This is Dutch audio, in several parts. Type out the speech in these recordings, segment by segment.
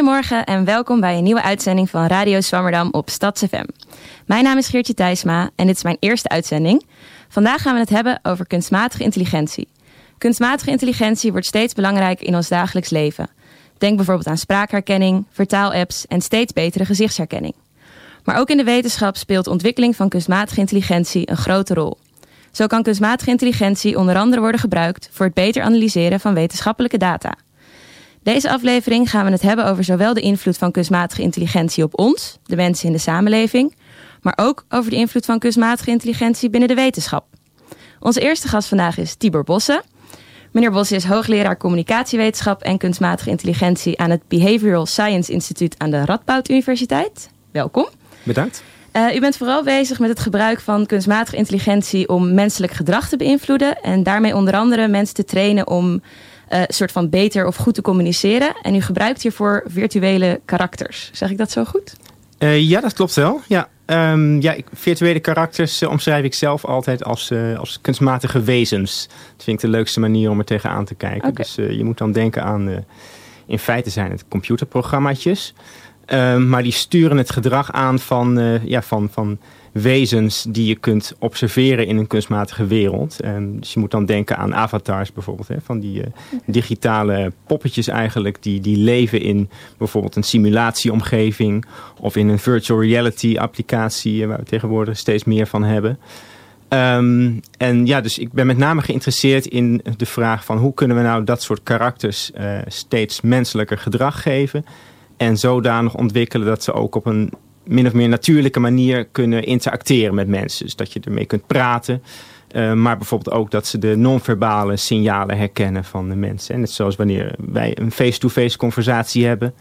Goedemorgen en welkom bij een nieuwe uitzending van Radio Swammerdam op StadsFM. Mijn naam is Geertje Thijsma en dit is mijn eerste uitzending. Vandaag gaan we het hebben over kunstmatige intelligentie. Kunstmatige intelligentie wordt steeds belangrijker in ons dagelijks leven. Denk bijvoorbeeld aan spraakherkenning, vertaalapps en steeds betere gezichtsherkenning. Maar ook in de wetenschap speelt ontwikkeling van kunstmatige intelligentie een grote rol. Zo kan kunstmatige intelligentie onder andere worden gebruikt voor het beter analyseren van wetenschappelijke data. Deze aflevering gaan we het hebben over zowel de invloed van kunstmatige intelligentie op ons, de mensen in de samenleving, maar ook over de invloed van kunstmatige intelligentie binnen de wetenschap. Onze eerste gast vandaag is Tibor Bosse. Meneer Bosse is hoogleraar communicatiewetenschap en kunstmatige intelligentie aan het Behavioral Science Instituut aan de Radboud Universiteit. Welkom. Bedankt. Uh, u bent vooral bezig met het gebruik van kunstmatige intelligentie om menselijk gedrag te beïnvloeden en daarmee onder andere mensen te trainen om uh, een soort van beter of goed te communiceren. En u gebruikt hiervoor virtuele karakters. Zeg ik dat zo goed? Uh, ja, dat klopt wel. Ja, um, ja virtuele karakters omschrijf ik zelf altijd als, als kunstmatige wezens. Dat vind ik de leukste manier om er tegenaan te kijken. Okay. Dus je moet dan denken aan, in feite zijn het computerprogrammaatjes. Uh, maar die sturen het gedrag aan van, ja, van, van wezens die je kunt observeren in een kunstmatige wereld. Um, dus je moet dan denken aan avatars bijvoorbeeld. Hè, van die uh, digitale poppetjes eigenlijk. Die, die leven in bijvoorbeeld een simulatieomgeving. Of in een virtual reality applicatie. Waar we tegenwoordig steeds meer van hebben. Um, en ja, dus ik ben met name geïnteresseerd in de vraag van hoe kunnen we nou dat soort karakters steeds menselijker gedrag geven. En zodanig ontwikkelen dat ze ook op een min of meer natuurlijke manier kunnen interacteren met mensen. Dus dat je ermee kunt praten. Uh, maar bijvoorbeeld ook dat ze de non-verbale signalen herkennen van de mensen. En net zoals wanneer wij een face-to-face -face conversatie hebben.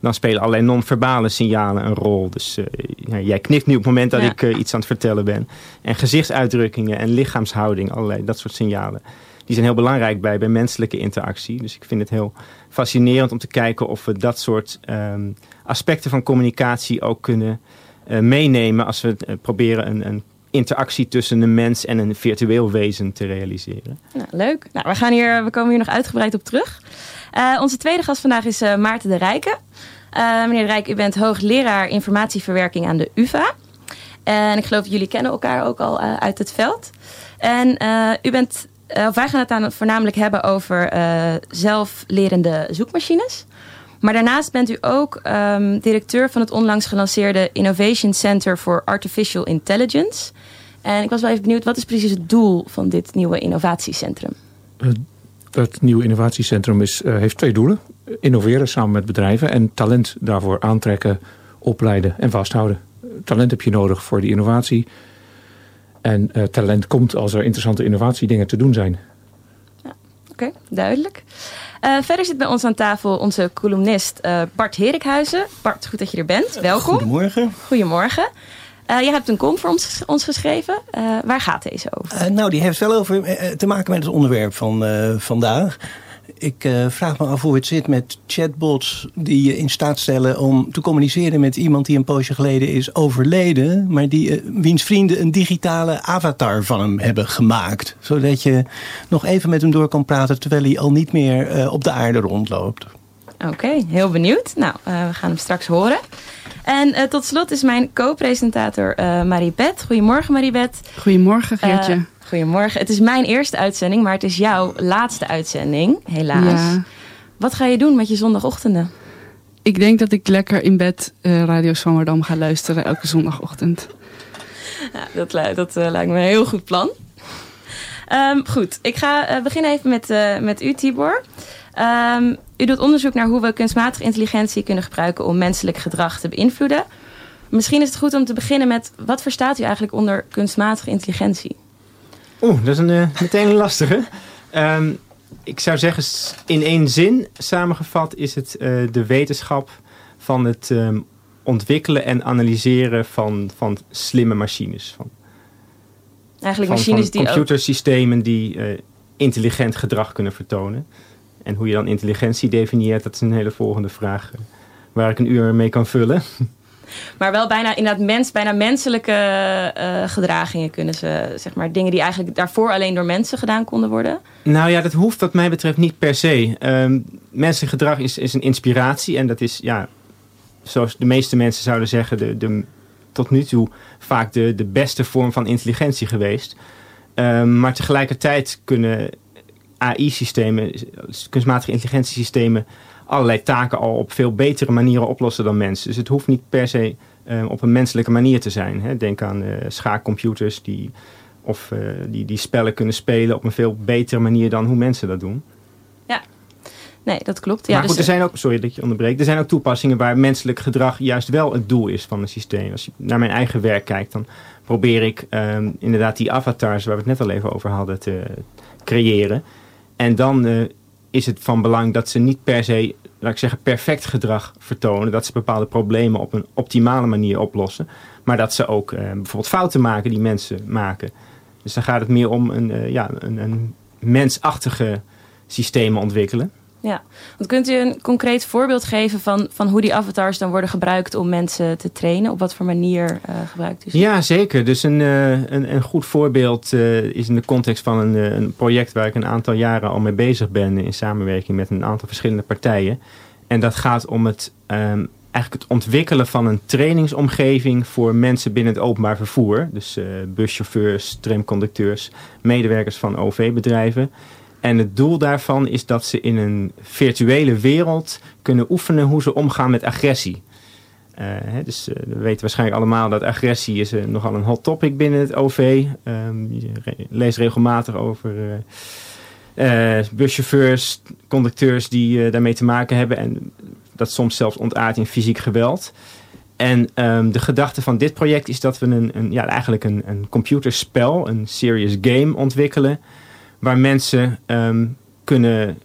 Dan spelen allerlei non-verbale signalen een rol. Dus uh, ja, jij knikt nu op het moment dat ja. ik uh, iets aan het vertellen ben. En gezichtsuitdrukkingen en lichaamshouding, allerlei dat soort signalen. Die zijn heel belangrijk bij, bij menselijke interactie. Dus ik vind het heel fascinerend om te kijken of we dat soort um, aspecten van communicatie ook kunnen uh, meenemen als we uh, proberen een, een, interactie tussen een mens en een virtueel wezen te realiseren. Nou, leuk. Nou, we, gaan hier, we komen hier nog uitgebreid op terug. Uh, onze tweede gast vandaag is Maarten de Rijken. meneer de Rijken, u bent hoogleraar informatieverwerking aan de UvA. En ik geloof jullie kennen elkaar ook al uit het veld. En u bent wij gaan het dan voornamelijk hebben over zelflerende zoekmachines. Maar daarnaast bent u ook um, directeur van het onlangs gelanceerde Innovation Center for Artificial Intelligence. En ik was wel even benieuwd, wat is precies het doel van dit nieuwe innovatiecentrum? Het nieuwe innovatiecentrum is, uh, heeft twee doelen. Innoveren samen met bedrijven en talent daarvoor aantrekken, opleiden en vasthouden. Talent heb je nodig voor die innovatie. En uh, talent komt als er interessante innovatiedingen te doen zijn. Oké, duidelijk. Uh, verder zit bij ons aan tafel onze columnist uh, Bart Herikhuizen. Bart, goed dat je er bent. Welkom. Goedemorgen. Goedemorgen. Uh, jij hebt een column voor ons, ons geschreven. waar gaat deze over? nou, die heeft wel over, te maken met het onderwerp van vandaag. Ik uh, vraag me af hoe het zit met chatbots die je in staat stellen om te communiceren met iemand die een poosje geleden is overleden, maar die, uh, wiens vrienden een digitale avatar van hem hebben gemaakt. Zodat je nog even met hem door kan praten terwijl hij al niet meer uh, op de aarde rondloopt. Oké, okay, heel benieuwd. Nou, we gaan hem straks horen. En tot slot is mijn co-presentator Maribeth. Goedemorgen Maribeth. Goedemorgen Geertje. Goedemorgen. Het is mijn eerste uitzending, maar het is jouw laatste uitzending, helaas. Ja. Wat ga je doen met je zondagochtenden? Ik denk dat ik lekker in bed uh, Radio Zwammerdam ga luisteren elke zondagochtend. Ja, dat, dat uh, lijkt me een heel goed plan. Um, goed, ik ga uh, beginnen even met, met u, Tibor. Um, u doet onderzoek naar hoe we kunstmatige intelligentie kunnen gebruiken om menselijk gedrag te beïnvloeden. Misschien is het goed om te beginnen met wat verstaat u eigenlijk onder kunstmatige intelligentie? Oeh, dat is een, uh, meteen een lastige. Um, ik zou zeggen, in één zin samengevat is het uh, de wetenschap van het um, ontwikkelen en analyseren van, van slimme machines. Van, Eigenlijk van, machines van computersystemen ook... die uh, intelligent gedrag kunnen vertonen. En hoe je dan intelligentie definieert, dat is een hele volgende vraag waar ik een uur mee kan vullen. Maar wel bijna inderdaad mens, bijna menselijke uh, gedragingen kunnen ze, zeg maar, dingen die eigenlijk daarvoor alleen door mensen gedaan konden worden. Nou ja, dat hoeft wat mij betreft niet per se. Um, menselijk gedrag is, is een inspiratie en dat is, ja, zoals de meeste mensen zouden zeggen, de, de, tot nu toe vaak de, de beste vorm van intelligentie geweest. Um, maar tegelijkertijd kunnen AI-systemen, kunstmatige intelligentiesystemen, allerlei taken al op veel betere manieren oplossen dan mensen. Dus het hoeft niet per se uh, op een menselijke manier te zijn. Hè. Denk aan uh, schaakcomputers die, of, uh, die, die spellen kunnen spelen op een veel betere manier dan hoe mensen dat doen. Ja, nee, dat klopt. Ja, maar goed, dus, er zijn ook, sorry dat je onderbreekt, er zijn ook toepassingen waar menselijk gedrag juist wel het doel is van een systeem. Als je naar mijn eigen werk kijkt, dan probeer ik um, inderdaad die avatars waar we het net al even over hadden te creëren. En dan is het van belang dat ze niet per se, laat ik zeggen, perfect gedrag vertonen. Dat ze bepaalde problemen op een optimale manier oplossen. Maar dat ze ook uh, bijvoorbeeld fouten maken die mensen maken. Dus dan gaat het meer om een, uh, ja, een, een mensachtige systemen ontwikkelen. Ja, want kunt u een concreet voorbeeld geven van, van hoe die avatars dan worden gebruikt om mensen te trainen? Op wat voor manier uh, gebruikt u ze? Ja, zeker. Dus een, uh, een, een goed voorbeeld uh, is in de context van een, een project waar ik een aantal jaren al mee bezig ben in samenwerking met een aantal verschillende partijen. En dat gaat om het, um, eigenlijk het ontwikkelen van een trainingsomgeving voor mensen binnen het openbaar vervoer. Dus buschauffeurs, tramconducteurs, medewerkers van OV-bedrijven. En het doel daarvan is dat ze in een virtuele wereld kunnen oefenen hoe ze omgaan met agressie. Uh, hè, dus uh, we weten waarschijnlijk allemaal dat agressie is uh, nogal een hot topic binnen het OV. Um, je re leest regelmatig over buschauffeurs, conducteurs die daarmee te maken hebben. En dat soms zelfs ontaart in fysiek geweld. En um, de gedachte van dit project is dat we een, een ja, eigenlijk een, een computerspel, een serious game ontwikkelen waar mensen um, kunnen,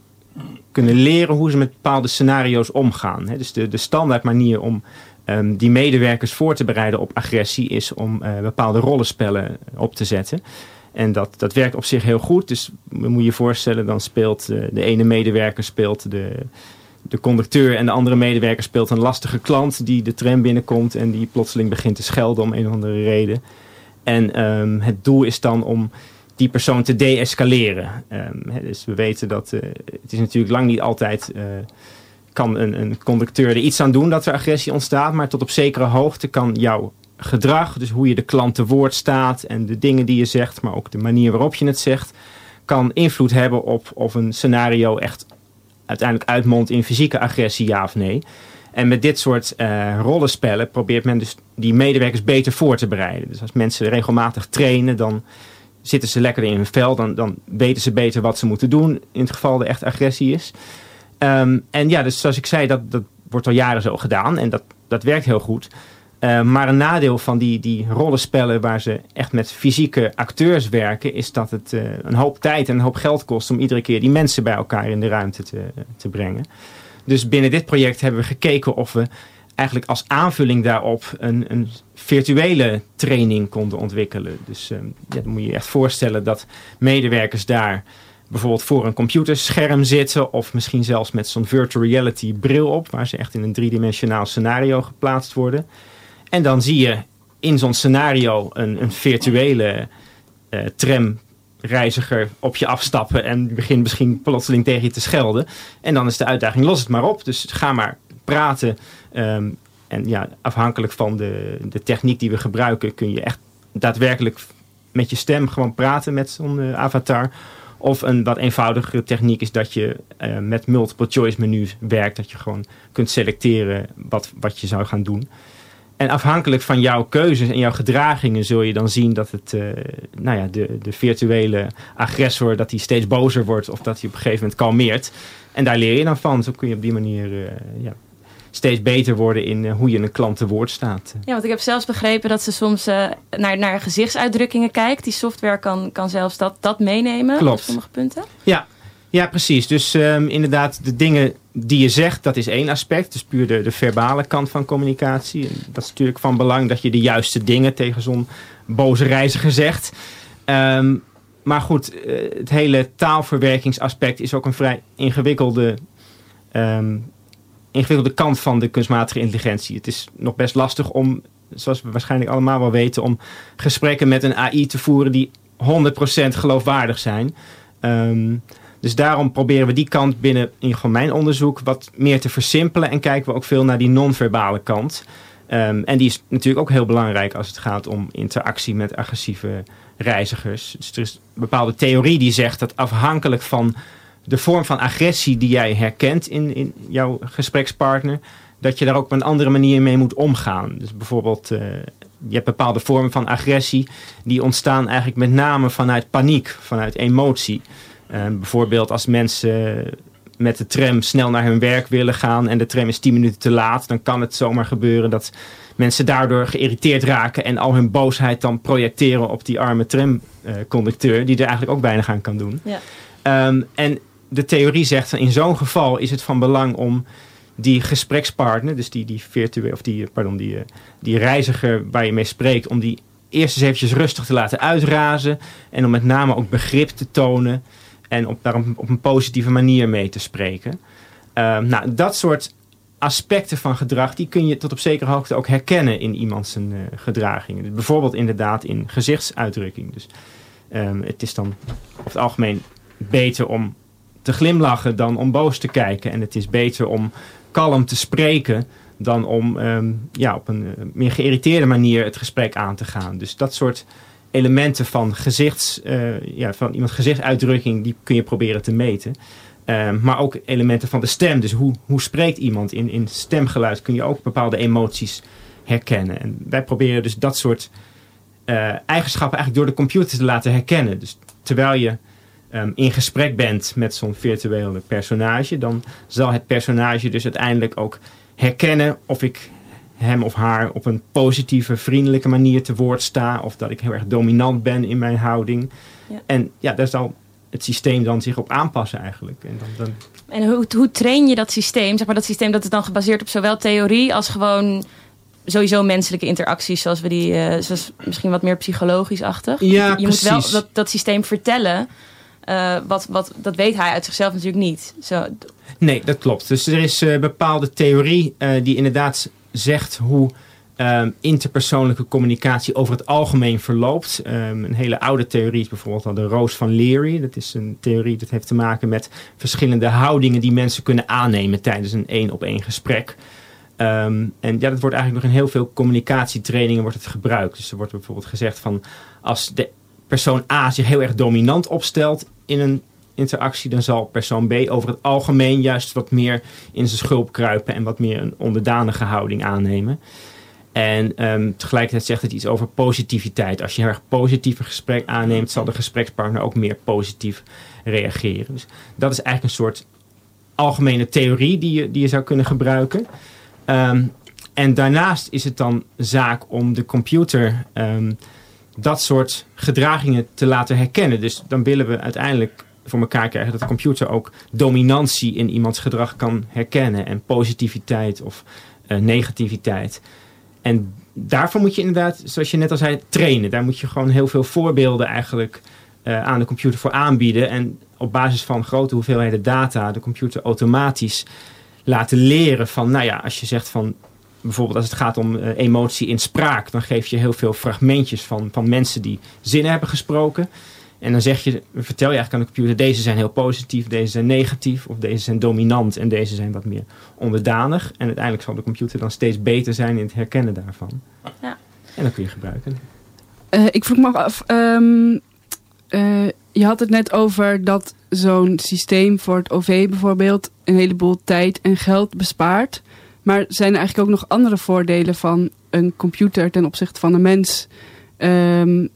kunnen leren hoe ze met bepaalde scenario's omgaan. Dus de, de standaard manier om um, die medewerkers voor te bereiden op agressie is om uh, bepaalde rollenspellen op te zetten. En dat, dat werkt op zich heel goed. Dus moet je voorstellen, dan speelt de, de ene medewerker speelt de, de conducteur en de andere medewerker speelt een lastige klant die de tram binnenkomt en die plotseling begint te schelden om een of andere reden. En um, het doel is dan om die persoon te deescaleren. Um, dus we weten dat uh, het is natuurlijk lang niet altijd uh, kan een, een conducteur er iets aan doen dat er agressie ontstaat, maar tot op zekere hoogte kan jouw gedrag, dus hoe je de klant te woord staat en de dingen die je zegt, maar ook de manier waarop je het zegt, kan invloed hebben op of een scenario echt uiteindelijk uitmondt in fysieke agressie, ja of nee. En met dit soort uh, rollenspellen probeert men dus die medewerkers beter voor te bereiden. Dus als mensen regelmatig trainen, dan zitten ze lekker in hun vel. Dan, dan weten ze beter wat ze moeten doen. In het geval er echt agressie is. Um, en ja, dus zoals ik zei, dat, dat wordt al jaren zo gedaan. En dat, dat werkt heel goed. Uh, maar een nadeel van die, die rollenspellen waar ze echt met fysieke acteurs werken... is dat het uh, een hoop tijd en een hoop geld kost... om iedere keer die mensen bij elkaar in de ruimte te, te brengen. Dus binnen dit project hebben we gekeken of we eigenlijk als aanvulling daarop een, een virtuele training konden ontwikkelen. Dus uh, ja, dan moet je je echt voorstellen dat medewerkers daar bijvoorbeeld voor een computerscherm zitten of misschien zelfs met zo'n virtual reality bril op, waar ze echt in een driedimensionaal scenario geplaatst worden. En dan zie je in zo'n scenario een, een virtuele uh, tramreiziger op je afstappen en begint misschien plotseling tegen je te schelden. En dan is de uitdaging, los het maar op. Dus ga maar praten. Um, en ja, afhankelijk van de, de techniek die we gebruiken, kun je echt daadwerkelijk met je stem gewoon praten met zo'n uh, avatar. Of een wat eenvoudigere techniek is dat je uh, met multiple choice menus werkt. Dat je gewoon kunt selecteren wat, wat je zou gaan doen. En afhankelijk van jouw keuzes en jouw gedragingen zul je dan zien dat het, uh, nou ja, de, de virtuele agressor dat hij steeds bozer wordt of dat hij op een gegeven moment kalmeert. En daar leer je dan van. Zo kun je op die manier ja, steeds beter worden in uh, hoe je een klant te woord staat. Ja, want ik heb zelfs begrepen dat ze soms uh, naar, naar gezichtsuitdrukkingen kijkt. Die software kan, kan zelfs dat, dat meenemen Klopt. op sommige punten. Ja, ja precies. Dus um, inderdaad, de dingen die je zegt, dat is één aspect. Dus puur de, de verbale kant van communicatie. En dat is natuurlijk van belang dat je de juiste dingen tegen zo'n boze reiziger zegt. Um, maar goed, uh, het hele taalverwerkingsaspect is ook een vrij ingewikkelde um, ingewikkelde kant van de kunstmatige intelligentie. Het is nog best lastig om, zoals we waarschijnlijk allemaal wel weten, om gesprekken met een AI te voeren die 100% geloofwaardig zijn. Um, dus daarom proberen we die kant binnen in mijn onderzoek wat meer te versimpelen. En kijken we ook veel naar die non-verbale kant. Um, en die is natuurlijk ook heel belangrijk als het gaat om interactie met agressieve reizigers. Dus er is een bepaalde theorie die zegt dat afhankelijk van de vorm van agressie die jij herkent in, in jouw gesprekspartner, dat je daar ook op een andere manier mee moet omgaan. Dus bijvoorbeeld, uh, je hebt bepaalde vormen van agressie die ontstaan eigenlijk met name vanuit paniek, vanuit emotie. Ehm, bijvoorbeeld als mensen met de tram snel naar hun werk willen gaan en de tram is 10 minuten te laat, dan kan het zomaar gebeuren dat mensen daardoor geïrriteerd raken en al hun boosheid dan projecteren op die arme tramconducteur, die er eigenlijk ook weinig aan kan doen. Ja. Ehm, en de theorie zegt in zo'n geval is het van belang om die gesprekspartner, dus die, die virtuele, of die, pardon, die, die reiziger waar je mee spreekt, om die eerst eens eventjes rustig te laten uitrazen en om met name ook begrip te tonen en op, op een positieve manier mee te spreken. Ehm, nou, dat soort aspecten van gedrag, die kun je tot op zekere hoogte ook herkennen in iemands uh, gedragingen. Dus bijvoorbeeld inderdaad in gezichtsuitdrukking. Dus um, het is dan over het algemeen beter om te glimlachen dan om boos te kijken. En het is beter om kalm te spreken dan om um, ja, op een uh, meer geïrriteerde manier het gesprek aan te gaan. Dus dat soort elementen van, gezichts, uh, ja, van iemands gezichtsuitdrukking, die kun je proberen te meten. Uh, maar ook elementen van de stem. Dus hoe, hoe spreekt iemand? In, in stemgeluid kun je ook bepaalde emoties herkennen. En wij proberen dus dat soort uh, eigenschappen eigenlijk door de computer te laten herkennen. Dus terwijl je um, in gesprek bent met zo'n virtuele personage, dan zal het personage dus uiteindelijk ook herkennen of ik hem of haar op een positieve, vriendelijke manier te woord sta. Of dat ik heel erg dominant ben in mijn houding. Ja. En ja, daar zal het systeem dan zich op aanpassen eigenlijk. En, dan, dan... en hoe, hoe train je dat systeem? Zeg maar dat systeem dat is dan gebaseerd op zowel theorie als gewoon sowieso menselijke interacties, zoals we die, uh, zoals misschien wat meer psychologisch-achtig. Ja, je precies. moet wel dat, dat systeem vertellen. Uh, wat, wat, dat weet hij uit zichzelf natuurlijk niet. Zo. Nee, dat klopt. Dus er is uh, bepaalde theorie die inderdaad zegt hoe interpersoonlijke communicatie over het algemeen verloopt. Um, een hele oude theorie is bijvoorbeeld al de Roos van Leary. Dat is een theorie dat heeft te maken met verschillende houdingen die mensen kunnen aannemen tijdens een één op één gesprek. Um, en ja, dat wordt eigenlijk nog in heel veel communicatietrainingen wordt het gebruikt. Dus er wordt bijvoorbeeld gezegd van als de persoon A zich heel erg dominant opstelt in een interactie, dan zal persoon B over het algemeen juist wat meer in zijn schulp kruipen en wat meer een onderdanige houding aannemen. En um, tegelijkertijd zegt het iets over positiviteit. Als je heel erg positief gesprek aanneemt, zal de gesprekspartner ook meer positief reageren. Dus dat is eigenlijk een soort algemene theorie die je, die je zou kunnen gebruiken. Um, en daarnaast is het dan zaak om de computer um, dat soort gedragingen te laten herkennen. Dus dan willen we uiteindelijk voor elkaar krijgen dat de computer ook dominantie in iemands gedrag kan herkennen. En positiviteit of uh, negativiteit. En daarvoor moet je inderdaad, zoals je net al zei, trainen. Daar moet je gewoon heel veel voorbeelden eigenlijk uh, aan de computer voor aanbieden. En op basis van grote hoeveelheden data de computer automatisch laten leren van, nou ja, als je zegt van, bijvoorbeeld als het gaat om uh, emotie in spraak, dan geef je heel veel fragmentjes van, van mensen die zinnen hebben gesproken. En dan zeg je, vertel je eigenlijk aan de computer, deze zijn heel positief, deze zijn negatief, of deze zijn dominant en deze zijn wat meer onderdanig. En uiteindelijk zal de computer dan steeds beter zijn in het herkennen daarvan. Ja. En dan kun je gebruiken. Uh, ik vroeg me af, um, uh, je had het net over dat zo'n systeem voor het OV bijvoorbeeld een heleboel tijd en geld bespaart. Maar zijn er eigenlijk ook nog andere voordelen van een computer ten opzichte van een mens? Um,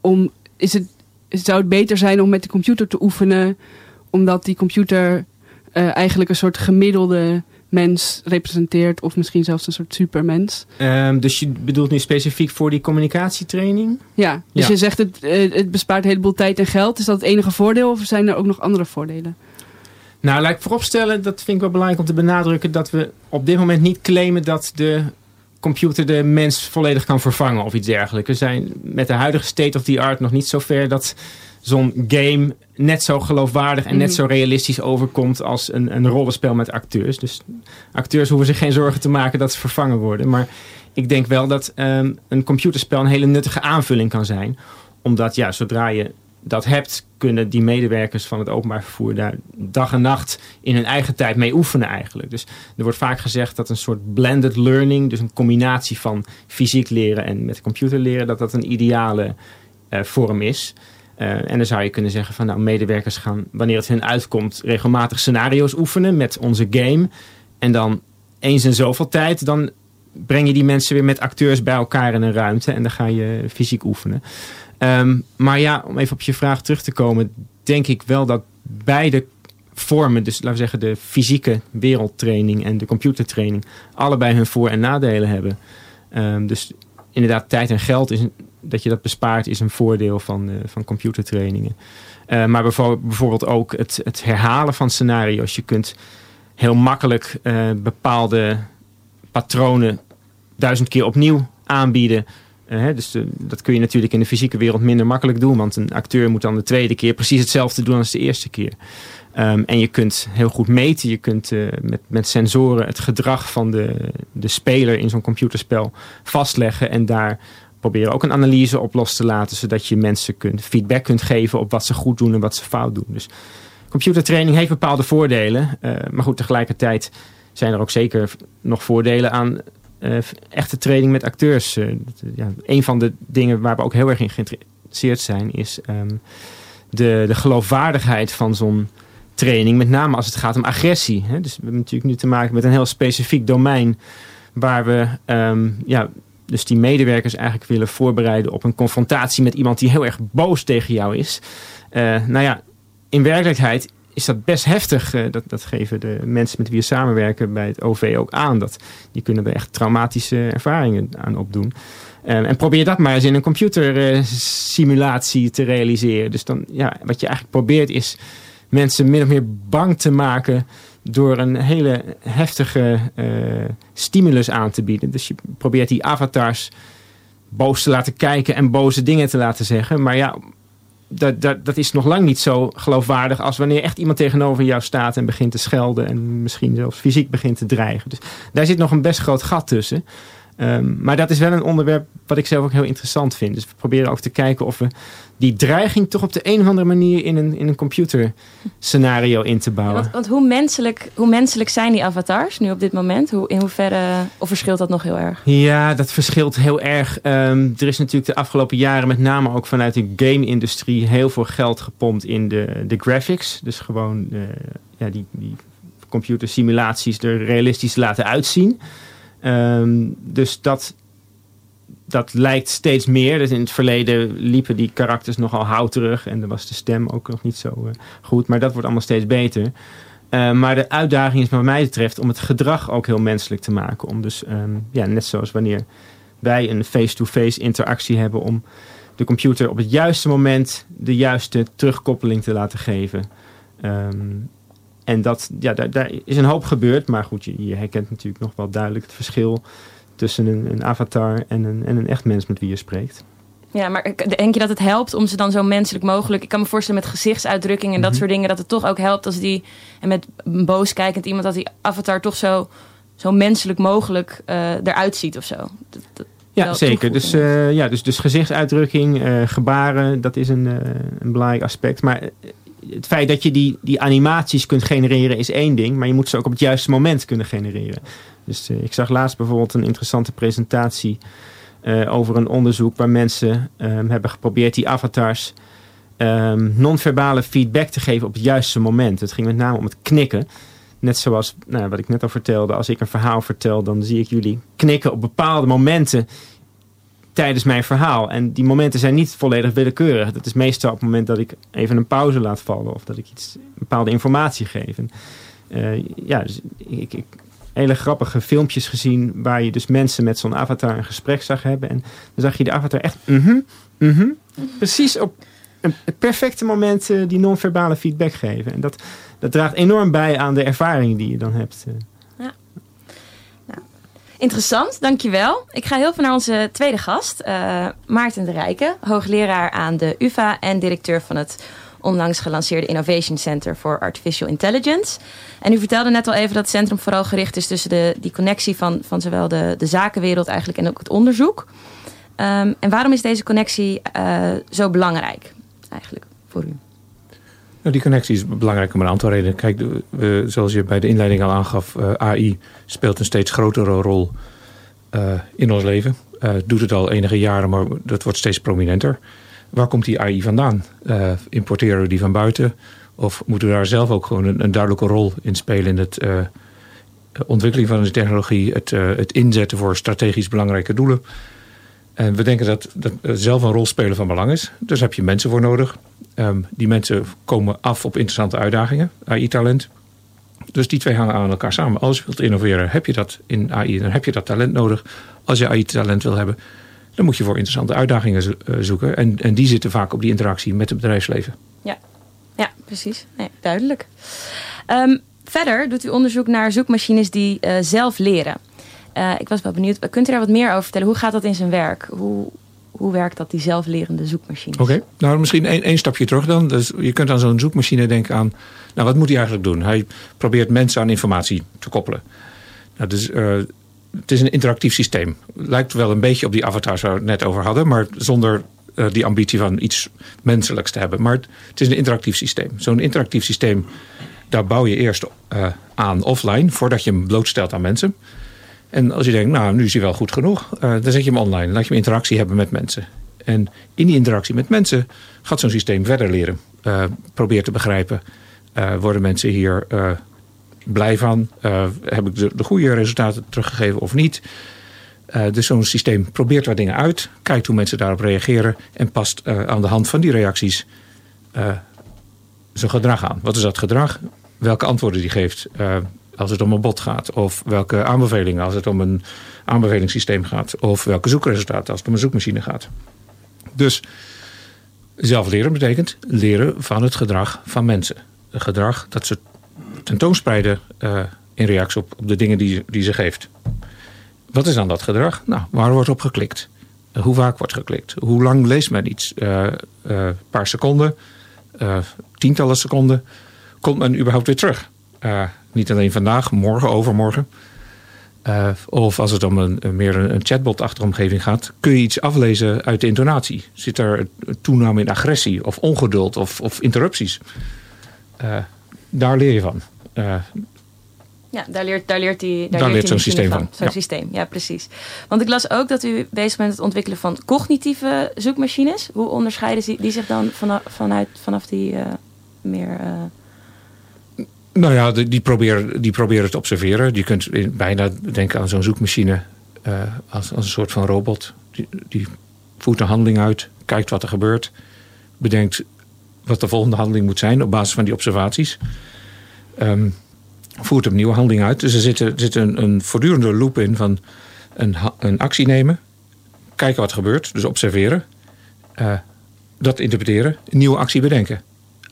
om is het, zou het beter zijn om met de computer te oefenen, omdat die computer uh, eigenlijk een soort gemiddelde mens representeert, of misschien zelfs een soort supermens. Um, dus je bedoelt nu specifiek voor die communicatietraining? Ja, dus ja. je zegt het, uh, het bespaart een heleboel tijd en geld. Is dat het enige voordeel of zijn er ook nog andere voordelen? Nou, laat ik vooropstellen, dat vind ik wel belangrijk om te benadrukken, dat we op dit moment niet claimen dat de computer de mens volledig kan vervangen of iets dergelijks. We zijn met de huidige state of the art nog niet zo ver dat zo'n game net zo geloofwaardig en net Mhm. zo realistisch overkomt als een, een rollenspel met acteurs. Dus acteurs hoeven zich geen zorgen te maken dat ze vervangen worden. Maar ik denk wel dat ehm, een computerspel een hele nuttige aanvulling kan zijn. Omdat ja, zodra je dat hebt, kunnen die medewerkers van het openbaar vervoer daar dag en nacht in hun eigen tijd mee oefenen eigenlijk. Dus er wordt vaak gezegd dat een soort blended learning, dus een combinatie van fysiek leren en met computer leren, dat dat een ideale eh, vorm is. Eh, en dan zou je kunnen zeggen van nou, medewerkers gaan, wanneer het hun uitkomt, regelmatig scenario's oefenen met onze game. En dan eens in zoveel tijd, dan breng je die mensen weer met acteurs bij elkaar in een ruimte en dan ga je fysiek oefenen. Ehm, maar ja, om even op je vraag terug te komen, denk ik wel dat beide vormen, dus laten we zeggen de fysieke wereldtraining en de computertraining, allebei hun voor- en nadelen hebben. Ehm, dus inderdaad, tijd en geld, is dat je dat bespaart, is een voordeel van, eh, van computertrainingen. Eh, maar bijvoorbeeld, bijvoorbeeld ook het, het herhalen van scenario's. Je kunt heel makkelijk eh, bepaalde patronen duizend keer opnieuw aanbieden. Eh, dus de- dat kun je natuurlijk in de fysieke wereld minder makkelijk doen. Want een acteur moet dan de tweede keer precies hetzelfde doen als de eerste keer. Ehm, en je kunt heel goed meten. Je kunt eh, met, met sensoren het gedrag van de, de speler in zo'n computerspel vastleggen. En daar proberen ook een analyse op los te laten. Zodat je mensen kunt, feedback kunt geven op wat ze goed doen en wat ze fout doen. Dus computertraining heeft bepaalde voordelen. eh, maar goed, tegelijkertijd zijn er ook zeker nog voordelen aan eh, echte training met acteurs. Dat, ja, een van de dingen waar we ook heel erg in geïnteresseerd zijn, is ehm, de, de geloofwaardigheid van zo'n training. Met name als het gaat om agressie. Hè? Dus we hebben natuurlijk nu te maken met een heel specifiek domein waar we ehm, ja, dus die medewerkers eigenlijk willen voorbereiden op een confrontatie met iemand die heel erg boos tegen jou is. Eh, nou ja, in werkelijkheid is dat best heftig. Eh, dat, dat geven de mensen met wie we samenwerken bij het OV ook aan. Dat, die kunnen er echt traumatische ervaringen aan opdoen. Eh, en probeer dat maar eens in een computersimulatie te realiseren. Dus dan, ja, wat je eigenlijk probeert is mensen min of meer bang te maken door een hele heftige eh, stimulus aan te bieden. Dus je probeert die avatars boos te laten kijken en boze dingen te laten zeggen. Maar ja, dat, dat, dat is nog lang niet zo geloofwaardig als wanneer echt iemand tegenover jou staat en begint te schelden en misschien zelfs fysiek begint te dreigen. Dus daar zit nog een best groot gat tussen. Um, maar dat is wel een onderwerp wat ik zelf ook heel interessant vind. Dus we proberen ook te kijken of we die dreiging toch op de een of andere manier in een, in een computerscenario in te bouwen. Ja, want, want hoe, menselijk, hoe menselijk zijn die avatars nu op dit moment? Hoe, in hoeverre, of verschilt dat nog heel erg? Ja, dat verschilt heel erg. Um, er is natuurlijk de afgelopen jaren met name ook vanuit de game-industrie heel veel geld gepompt in de, de graphics. Dus gewoon uh, ja, die, die computersimulaties er realistisch laten uitzien. Um, dus dat, dat lijkt steeds meer. Dus in het verleden liepen die karakters nogal houterig. En dan was de stem ook nog niet zo uh, goed. Maar dat wordt allemaal steeds beter. Uh, maar de uitdaging is wat mij betreft om het gedrag ook heel menselijk te maken. Om dus, um, ja, net zoals wanneer wij een face-to-face -face interactie hebben... om de computer op het juiste moment de juiste terugkoppeling te laten geven. Um, en dat, ja, daar, daar, is een hoop gebeurd. Maar goed, je, je, herkent natuurlijk nog wel duidelijk het verschil tussen een, een avatar en een, en een echt mens met wie je spreekt. Ja, maar denk je dat het helpt om ze dan zo menselijk mogelijk... Ik kan me voorstellen met gezichtsuitdrukking en dat Mhm. soort dingen... dat het toch ook helpt als die... En met een boos kijkend iemand dat die avatar toch zo, zo menselijk mogelijk uh, eruit ziet of zo. Dat, dat ja, zeker. Dus, uh, ja, dus, dus gezichtsuitdrukking, uh, gebaren, dat is een, een belangrijk aspect. Maar het feit dat je die, die animaties kunt genereren is één ding. Maar je moet ze ook op het juiste moment kunnen genereren. Dus uh, ik zag laatst bijvoorbeeld een interessante presentatie uh, over een onderzoek waar mensen um, hebben geprobeerd die avatars um, non-verbale feedback te geven op het juiste moment. Het ging met name om het knikken. Net zoals nou, wat ik net al vertelde, als ik een verhaal vertel, dan zie ik jullie knikken op bepaalde momenten tijdens mijn verhaal. En die momenten zijn niet volledig willekeurig. Dat is meestal op het moment dat ik even een pauze laat vallen of dat ik iets bepaalde informatie geef. En, uh, ja, dus ik, ik hele grappige filmpjes gezien waar je dus mensen met zo'n avatar een gesprek zag hebben. En dan zag je de avatar echt mm-hmm, mm-hmm, precies op het perfecte moment die non-verbale feedback geven. En dat, dat draagt enorm bij aan de ervaring die je dan hebt. Interessant, dankjewel. Ik ga heel veel naar onze tweede gast, uh, Maarten de Rijken, hoogleraar aan de UvA en directeur van het onlangs gelanceerde Innovation Center for Artificial Intelligence. En u vertelde net al even dat het centrum vooral gericht is tussen de, die connectie van, van zowel de, de zakenwereld eigenlijk en ook het onderzoek. Um, en waarom is deze connectie uh, zo belangrijk eigenlijk voor u? Nou, die connectie is belangrijk om een aantal redenen. Kijk, zoals je bij de inleiding al aangaf, uh, AI speelt een steeds grotere rol uh, in ons leven. Uh, doet het al enige jaren, maar dat wordt steeds prominenter. Waar komt die AI vandaan? importeren we die van buiten? Of moeten we daar zelf ook gewoon een, een duidelijke rol in spelen in het ontwikkeling van de technologie, het, het inzetten voor strategisch belangrijke doelen? En we denken dat, dat zelf een rol spelen van belang is. Dus heb je mensen voor nodig. Um, die mensen komen af op interessante uitdagingen, AI-talent. Dus die twee hangen aan elkaar samen. Als je wilt innoveren, heb je dat in AI, dan heb je dat talent nodig. Als je AI-talent wil hebben, dan moet je voor interessante uitdagingen eh, zoeken. En, en die zitten vaak op die interactie met het bedrijfsleven. Ja, ja precies. Nee, duidelijk. Um, verder doet u onderzoek naar zoekmachines die uh, zelf leren. Uh, ik was wel benieuwd, kunt u daar wat meer over vertellen? Hoe gaat dat in zijn werk? Hoe, hoe werkt dat, die zelflerende zoekmachine? Oké, nou misschien één stapje terug dan. Dus je kunt aan zo'n zoekmachine denken aan... nou, wat moet hij eigenlijk doen? Hij probeert mensen aan informatie te koppelen. Nou, dus, uh, het is een interactief systeem. Lijkt wel een beetje op die avatars waar we het net over hadden... maar zonder uh, die ambitie van iets menselijks te hebben. Maar het is een interactief systeem. Zo'n interactief systeem, daar bouw je eerst aan offline... voordat je hem blootstelt aan mensen... En als je denkt, nou, nu is hij wel goed genoeg, uh, dan zet je hem online. Laat je hem interactie hebben met mensen. En in die interactie met mensen gaat zo'n systeem verder leren. Uh, probeer te begrijpen, uh, worden mensen hier blij van? heb ik de, de, goede resultaten teruggegeven of niet? dus zo'n systeem probeert wat dingen uit, kijkt hoe mensen daarop reageren en past aan de hand van die reacties zijn gedrag aan. Wat is dat gedrag? Welke antwoorden die geeft? Als het om een bot gaat. Of welke aanbevelingen als het om een aanbevelingssysteem gaat. Of welke zoekresultaten als het om een zoekmachine gaat. Dus zelf leren betekent leren van het gedrag van mensen. Het gedrag dat ze tentoonspreiden uh, in reactie op, op de dingen die, die ze geeft. Wat is dan dat gedrag? Nou, waar wordt op geklikt? Hoe vaak wordt geklikt? Hoe lang leest men iets? Een uh, uh, paar seconden? tientallen seconden? Komt men überhaupt weer terug? Niet alleen vandaag, morgen, overmorgen. Uh, of als het om een, meer een, een chatbot-achtige omgeving gaat, kun je iets aflezen uit de intonatie. Zit er een toename in agressie of ongeduld of, of interrupties? Uh, daar leer je van. Uh, ja, daar leert, daar leert, die, daar, daar leert, zo'n systeem van. van. Zo'n ja. systeem, ja precies. Want ik las ook dat u bezig bent met het ontwikkelen van cognitieve zoekmachines. Hoe onderscheiden die zich dan vanaf, vanuit, vanaf die meer nou ja, die proberen, die proberen te observeren. Je kunt bijna denken aan zo'n zoekmachine uh, als, als een soort van robot. Die, voert een handeling uit, kijkt wat er gebeurt, bedenkt wat de volgende handeling moet zijn op basis van die observaties. Um, voert een nieuwe handeling uit. Dus er zit, een, een voortdurende loop in van een, een actie nemen, kijken wat er gebeurt, dus observeren, uh, dat interpreteren, een nieuwe actie bedenken,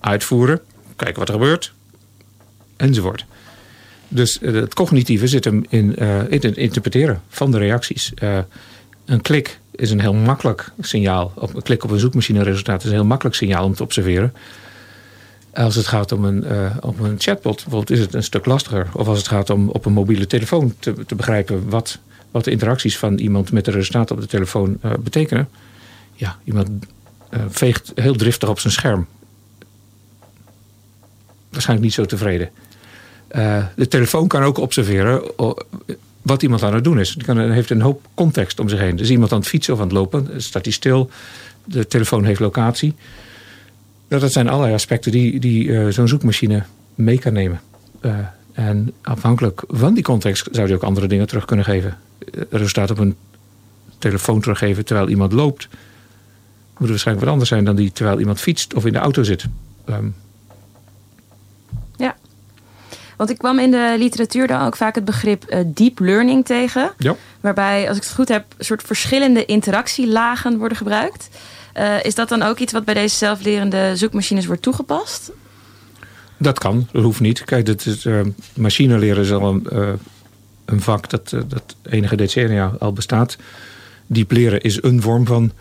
uitvoeren, kijken wat er gebeurt, enzovoort. Dus uh, het cognitieve zit hem in, uh, in het interpreteren van de reacties. Uh, een klik is een heel makkelijk signaal. Op een klik op een zoekmachine resultaat is een heel makkelijk signaal om te observeren. Als het gaat om een, om een chatbot bijvoorbeeld is het een stuk lastiger. Of als het gaat om op een mobiele telefoon te, te begrijpen wat, wat de interacties van iemand met de resultaten op de telefoon betekenen. Ja, iemand veegt heel driftig op zijn scherm. Waarschijnlijk niet zo tevreden. Uh, de telefoon kan ook observeren wat iemand aan het doen is. Die kan, heeft een hoop context om zich heen. Dus iemand aan het fietsen of aan het lopen, staat hij stil. De telefoon heeft locatie. Dat zijn allerlei aspecten die, die uh, zo'n zoekmachine mee kan nemen. En afhankelijk van die context zou je ook andere dingen terug kunnen geven. Staat op een telefoon teruggeven terwijl iemand loopt. Moet waarschijnlijk wat anders zijn dan die terwijl iemand fietst of in de auto zit. Um, Want ik kwam in de literatuur dan ook vaak het begrip uh, deep learning tegen. Ja. Waarbij, als ik het goed heb, een soort verschillende interactielagen worden gebruikt. Uh, is dat dan ook iets wat bij deze zelflerende zoekmachines wordt toegepast? Dat kan, dat hoeft niet. Kijk, dit is, uh, machine leren is al een, een vak dat, dat enige decennia al bestaat. Diep leren is een vorm van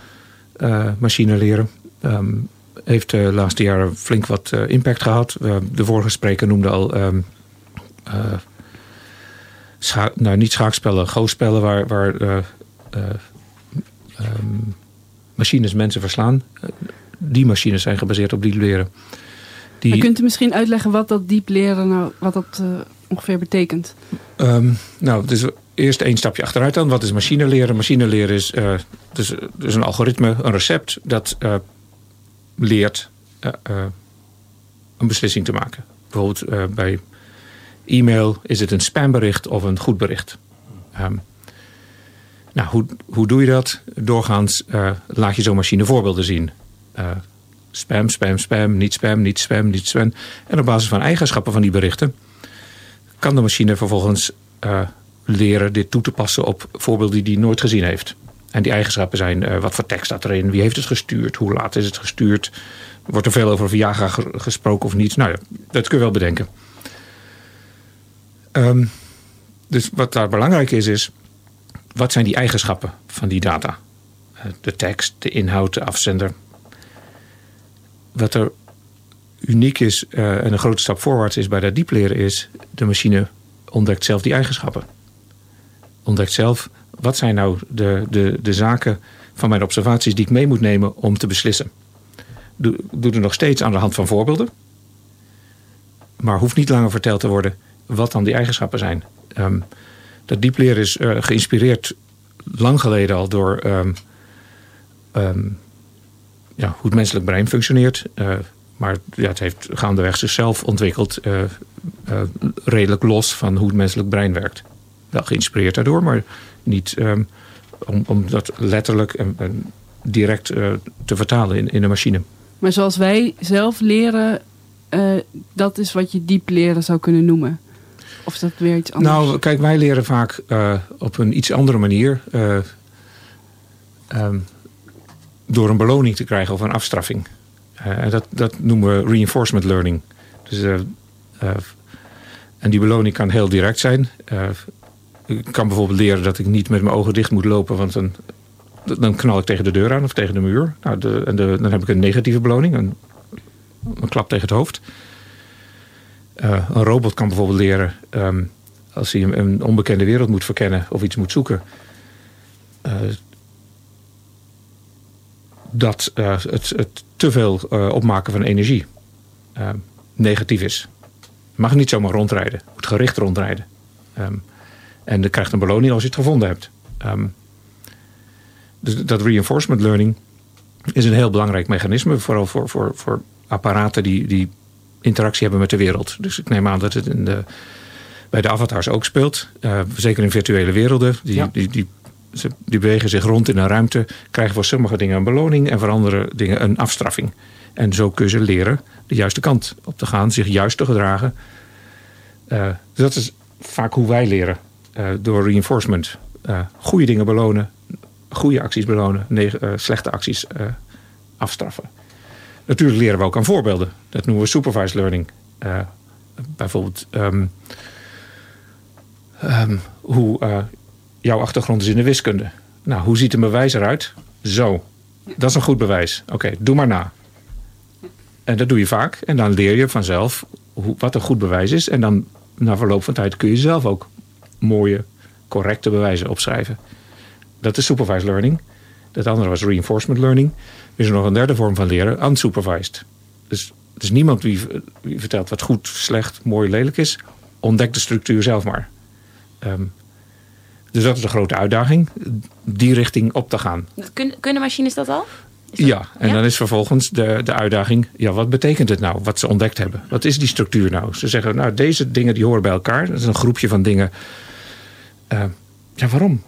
machine leren. Um, heeft de laatste jaren flink wat impact gehad. de vorige spreker noemde al um, nou, niet schaakspellen, goospellen waar, waar uh, machines mensen verslaan. die machines zijn gebaseerd op diep leren. Die... Maar kunt u misschien uitleggen wat dat diep leren nou, wat dat ongeveer betekent? Um, nou, dus eerst één stapje achteruit dan. Wat is machine leren? Machine leren is uh, dus, dus een algoritme, een recept dat uh, leert een beslissing te maken. Bijvoorbeeld bij e-mail, is het een spambericht of een goed bericht? Um, nou, hoe, hoe doe je dat? Doorgaans uh, laat je zo'n machine voorbeelden zien. Uh, spam, spam, spam, niet spam, niet spam, niet spam. En op basis van eigenschappen van die berichten kan de machine vervolgens uh, leren dit toe te passen op voorbeelden die hij nooit gezien heeft. En die eigenschappen zijn wat voor tekst staat erin, wie heeft het gestuurd, hoe laat is het gestuurd, wordt er veel over Viagra gesproken of niet. Nou ja, dat kun je wel bedenken. Um, dus wat daar belangrijk is, is wat zijn die eigenschappen van die data? Eh, de tekst, de inhoud, de afzender. Wat er uniek is uh, en een grote stap voorwaarts is bij dat diep leren is... de machine ontdekt zelf die eigenschappen. Ontdekt zelf wat zijn nou de, de, de zaken van mijn observaties die ik mee moet nemen om te beslissen. Doe, doe er nog steeds aan de hand van voorbeelden. Maar hoeft niet langer verteld te worden wat dan die eigenschappen zijn. Um, dat diep leren is uh, geïnspireerd lang geleden al door um, um, ja, hoe het menselijk brein functioneert. Uh, maar ja, het heeft gaandeweg zichzelf ontwikkeld, uh, redelijk los van hoe het menselijk brein werkt. Wel geïnspireerd daardoor, maar niet om, om dat letterlijk en, direct te vertalen in, in een machine. Maar zoals wij zelf leren, dat is wat je diep leren zou kunnen noemen. Of dat weer iets anders? Nou, kijk, wij leren vaak uh, op een iets andere manier. Uh, um, door een beloning te krijgen of een afstraffing. En dat, dat noemen we reinforcement learning. Dus, en die beloning kan heel direct zijn. ik kan bijvoorbeeld leren dat ik niet met mijn ogen dicht moet lopen, want dan, dan knal ik tegen de deur aan of tegen de muur. Nou, de, en dan heb ik een negatieve beloning, een klap tegen het hoofd. Uh, een robot kan bijvoorbeeld leren, um, als hij een, onbekende wereld moet verkennen of iets moet zoeken, uh, dat uh, het, het, te veel opmaken van energie negatief is. Mag niet zomaar rondrijden, moet gericht rondrijden. Um, en dan krijgt een beloning als je het gevonden hebt. Dus dat reinforcement learning is een heel belangrijk mechanisme, vooral voor, voor, voor apparaten die, die interactie hebben met de wereld. Dus ik neem aan dat het in de, bij de avatars ook speelt. Uh, zeker in virtuele werelden. Die, die, die, ze, die bewegen zich rond in een ruimte. Krijgen voor sommige dingen een beloning en voor andere dingen een afstraffing. En zo kun je ze leren de juiste kant op te gaan. Zich juist te gedragen. Uh, dus dat is vaak hoe wij leren. Uh, door reinforcement. goede dingen belonen. Goede acties belonen. slechte acties afstraffen. Natuurlijk leren we ook aan voorbeelden. Dat noemen we supervised learning. Uh, bijvoorbeeld um, um, hoe uh, jouw achtergrond is in de wiskunde. Nou, hoe ziet een bewijs eruit? Zo. Dat is een goed bewijs. Oké, doe maar na. En dat doe je vaak. En dan leer je vanzelf hoe, wat een goed bewijs is. En dan na verloop van tijd kun je zelf ook mooie, correcte bewijzen opschrijven. Dat is supervised learning. Dat andere was reinforcement learning is er nog een derde vorm van leren, unsupervised. Dus er is niemand die, vertelt wat goed, slecht, mooi, lelijk is. Ontdek de structuur zelf maar. Um, dus dat is een grote uitdaging, die richting op te gaan. kunnen machines dat al? Ja, en dan is vervolgens de, de uitdaging, ja, wat betekent het nou, wat ze ontdekt hebben? Wat is die structuur nou? Ze zeggen, nou, deze dingen die horen bij elkaar. Dat is een groepje van dingen. Uh, ja, waarom?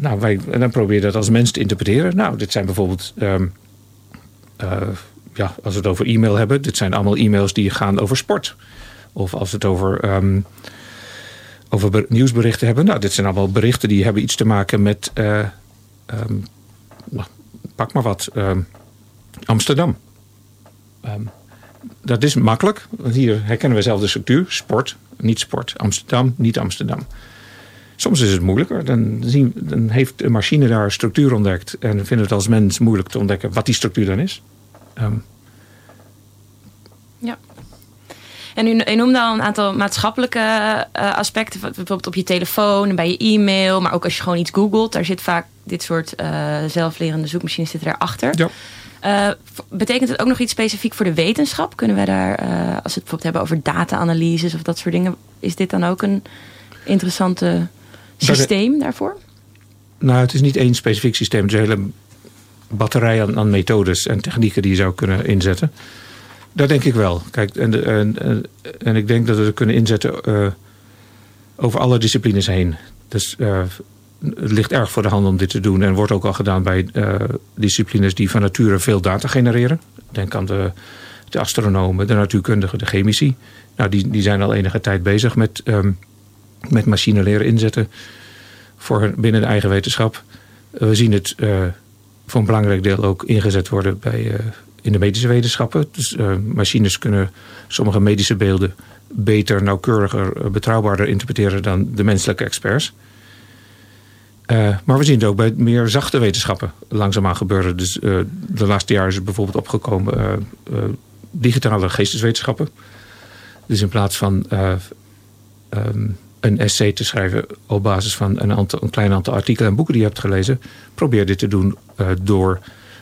Nou, wij, dan probeer dat als mens te interpreteren. Nou, dit zijn bijvoorbeeld um, uh, ja, als we het over e-mail hebben, dit zijn allemaal e-mails die gaan over sport. Of als we het over, um, over nieuwsberichten hebben. Nou, dit zijn allemaal berichten die hebben iets te maken met, uh, um, pak maar wat, Amsterdam. dat is makkelijk, want hier herkennen we zelf de structuur. Sport, niet sport. Amsterdam, niet Amsterdam. Soms is het moeilijker. Dan, zien, dan heeft een machine daar structuur ontdekt. En we vinden het als mens moeilijk te ontdekken wat die structuur dan is. Ehm, Ja. En u, u noemde al een aantal maatschappelijke eh, aspecten. Bijvoorbeeld op je telefoon en bij je e-mail. Maar ook als je gewoon iets googelt. Daar zit vaak dit soort eh, zelflerende zoekmachines zitten daarachter. ja. Eh, betekent het ook nog iets specifiek voor de wetenschap? Kunnen we daar, als we het bijvoorbeeld hebben over data-analyses of dat soort dingen. Is dit dan ook een interessante systeem daarvoor? Nou, het is niet één specifiek systeem. Het is een hele batterij aan, aan methodes en technieken die je zou kunnen inzetten. Dat denk ik wel. Kijk, en, en, en, en ik denk dat we het kunnen inzetten eh, over alle disciplines heen. Dus eh, het ligt erg voor de hand om dit te doen. En wordt ook al gedaan bij eh, disciplines die van nature veel data genereren. Denk aan de, de astronomen, de natuurkundigen, de chemici. Nou, die, die zijn al enige tijd bezig met, ehm, met machine leren inzetten voor binnen de eigen wetenschap. Eh, We zien het eh, voor een belangrijk deel ook ingezet worden bij, eh, in de medische wetenschappen. Dus machines kunnen sommige medische beelden beter, nauwkeuriger, betrouwbaarder interpreteren dan de menselijke experts. Maar we zien het ook bij meer zachte wetenschappen langzaamaan gebeuren. Dus de laatste jaren is bijvoorbeeld opgekomen digitale geesteswetenschappen. Dus in plaats van eh, ehm, een essay te schrijven op basis van een, aantal, een klein aantal artikelen en boeken die je hebt gelezen, probeer dit te doen eh, door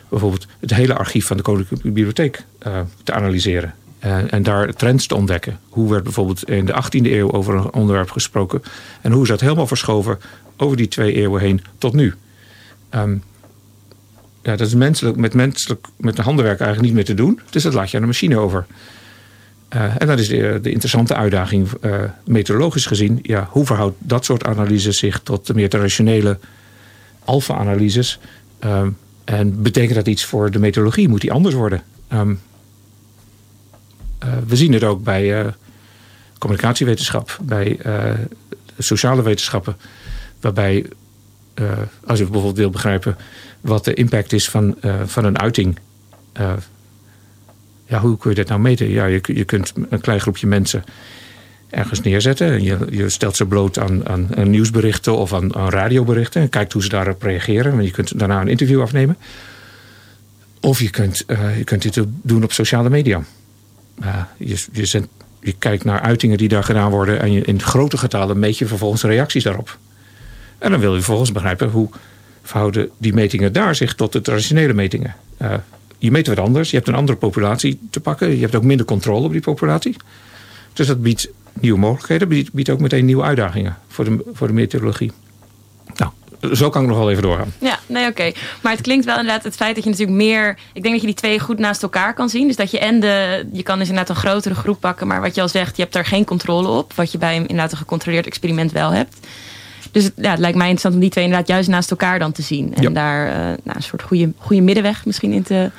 bijvoorbeeld het hele archief van de Koninklijke Bibliotheek eh, te analyseren. En, en daar trends te ontdekken. Hoe werd bijvoorbeeld in de 18e eeuw over een onderwerp gesproken en hoe is dat helemaal verschoven over die twee eeuwen heen tot nu. Ehm, ja, dat is menselijk, met, menselijk, met de handenwerk eigenlijk niet meer te doen. Dus dat laat je aan de machine over. Eh, en dat is de, de interessante uitdaging, eh, meteorologisch gezien. Ja, hoe verhoudt dat soort analyses zich tot de meer traditionele alfa-analyses? Ehm, en betekent dat iets voor de meteorologie? Moet die anders worden? Ehm, eh, we zien het ook bij eh, communicatiewetenschap, bij eh, sociale wetenschappen. Waarbij, eh, als je bijvoorbeeld wil begrijpen wat de impact is van, eh, van een uiting. Ja, hoe kun je dat nou meten? Ja, je, je kunt een klein groepje mensen ergens neerzetten. En je, je stelt ze bloot aan, aan, nieuwsberichten of aan, aan radioberichten. En kijkt hoe ze daarop reageren. En je kunt daarna een interview afnemen. Of je kunt, eh, je kunt dit doen op sociale media. Je, je, je kijkt naar uitingen die daar gedaan worden. En je, in grote getalen meet je vervolgens reacties daarop. En dan wil je vervolgens begrijpen hoe verhouden die metingen daar zich tot de traditionele metingen. Uh, je meet wat anders. Je hebt een andere populatie te pakken. Je hebt ook minder controle op die populatie. Dus dat biedt nieuwe mogelijkheden. Biedt, biedt ook meteen nieuwe uitdagingen voor de, voor de meteorologie. Nou, zo kan ik nog wel even doorgaan. Ja, nee, oké. Maar het klinkt wel inderdaad het feit dat je natuurlijk meer... Ik denk dat je die twee goed naast elkaar kan zien. Dus dat je en de... Je kan dus inderdaad een grotere groep pakken. Maar wat je al zegt, je hebt daar geen controle op. Wat je bij inderdaad een gecontroleerd experiment wel hebt. Dus het, ja, het lijkt mij interessant om die twee inderdaad juist naast elkaar dan te zien. En Ja. daar uh, nou, een soort goede, goede middenweg misschien in te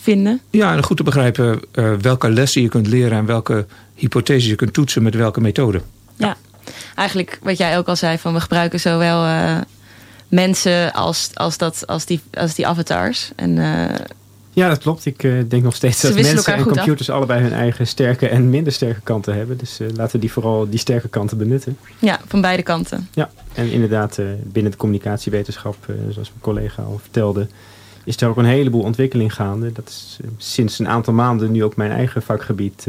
vinden. Ja, en goed te begrijpen uh, welke lessen je kunt leren... en welke hypotheses je kunt toetsen met welke methode. Ja, eigenlijk wat jij ook al zei... van we gebruiken zowel uh, mensen als, als, dat, als, die, als die avatars. En, ja, dat klopt. Ik uh, denk nog steeds Ze dat mensen en computers af. allebei hun eigen sterke en minder sterke kanten hebben. Dus uh, laten we die vooral die sterke kanten benutten. Ja, van beide kanten. Ja, en inderdaad uh, binnen de communicatiewetenschap, zoals mijn collega al vertelde, is er ook een heleboel ontwikkeling gaande. Dat is sinds een aantal maanden nu ook mijn eigen vakgebied.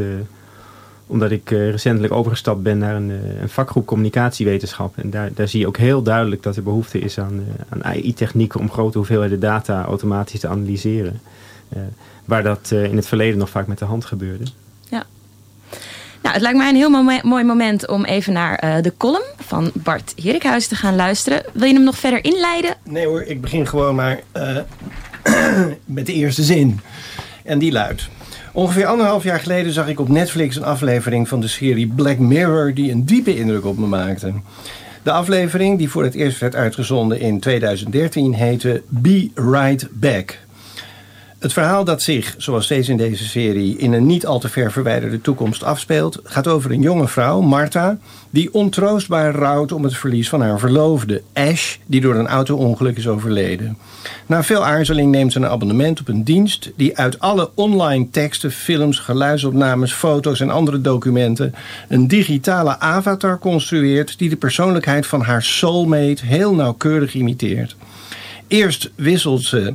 omdat ik recentelijk overgestapt ben naar een, eh, een, vakgroep communicatiewetenschap. En daar, daar zie je ook heel duidelijk dat er behoefte is aan, eh, aan AI-technieken om grote hoeveelheden data automatisch te analyseren. Uh, waar dat uh, in het verleden nog vaak met de hand gebeurde. Ja. Nou, het lijkt mij een heel mo mooi moment om even naar uh, de column van Bart Herikhuis te gaan luisteren. Wil je hem nog verder inleiden? Nee hoor, ik begin gewoon maar uh, met de eerste zin. En die luidt. Ongeveer anderhalf jaar geleden zag ik op Netflix een aflevering van de serie Black Mirror die een diepe indruk op me maakte. De aflevering, die voor het eerst werd uitgezonden in 2013, heette Be Right Back. Het verhaal dat zich, zoals steeds in deze serie, in een niet al te ver verwijderde toekomst afspeelt, gaat over een jonge vrouw, Martha, die ontroostbaar rouwt om het verlies van haar verloofde, Ash, die door een auto-ongeluk is overleden. Na veel aarzeling neemt ze een abonnement op een dienst die uit alle online teksten, films, geluidsopnames, foto's en andere documenten een digitale avatar construeert die de persoonlijkheid van haar soulmate heel nauwkeurig imiteert. Eerst wisselt ze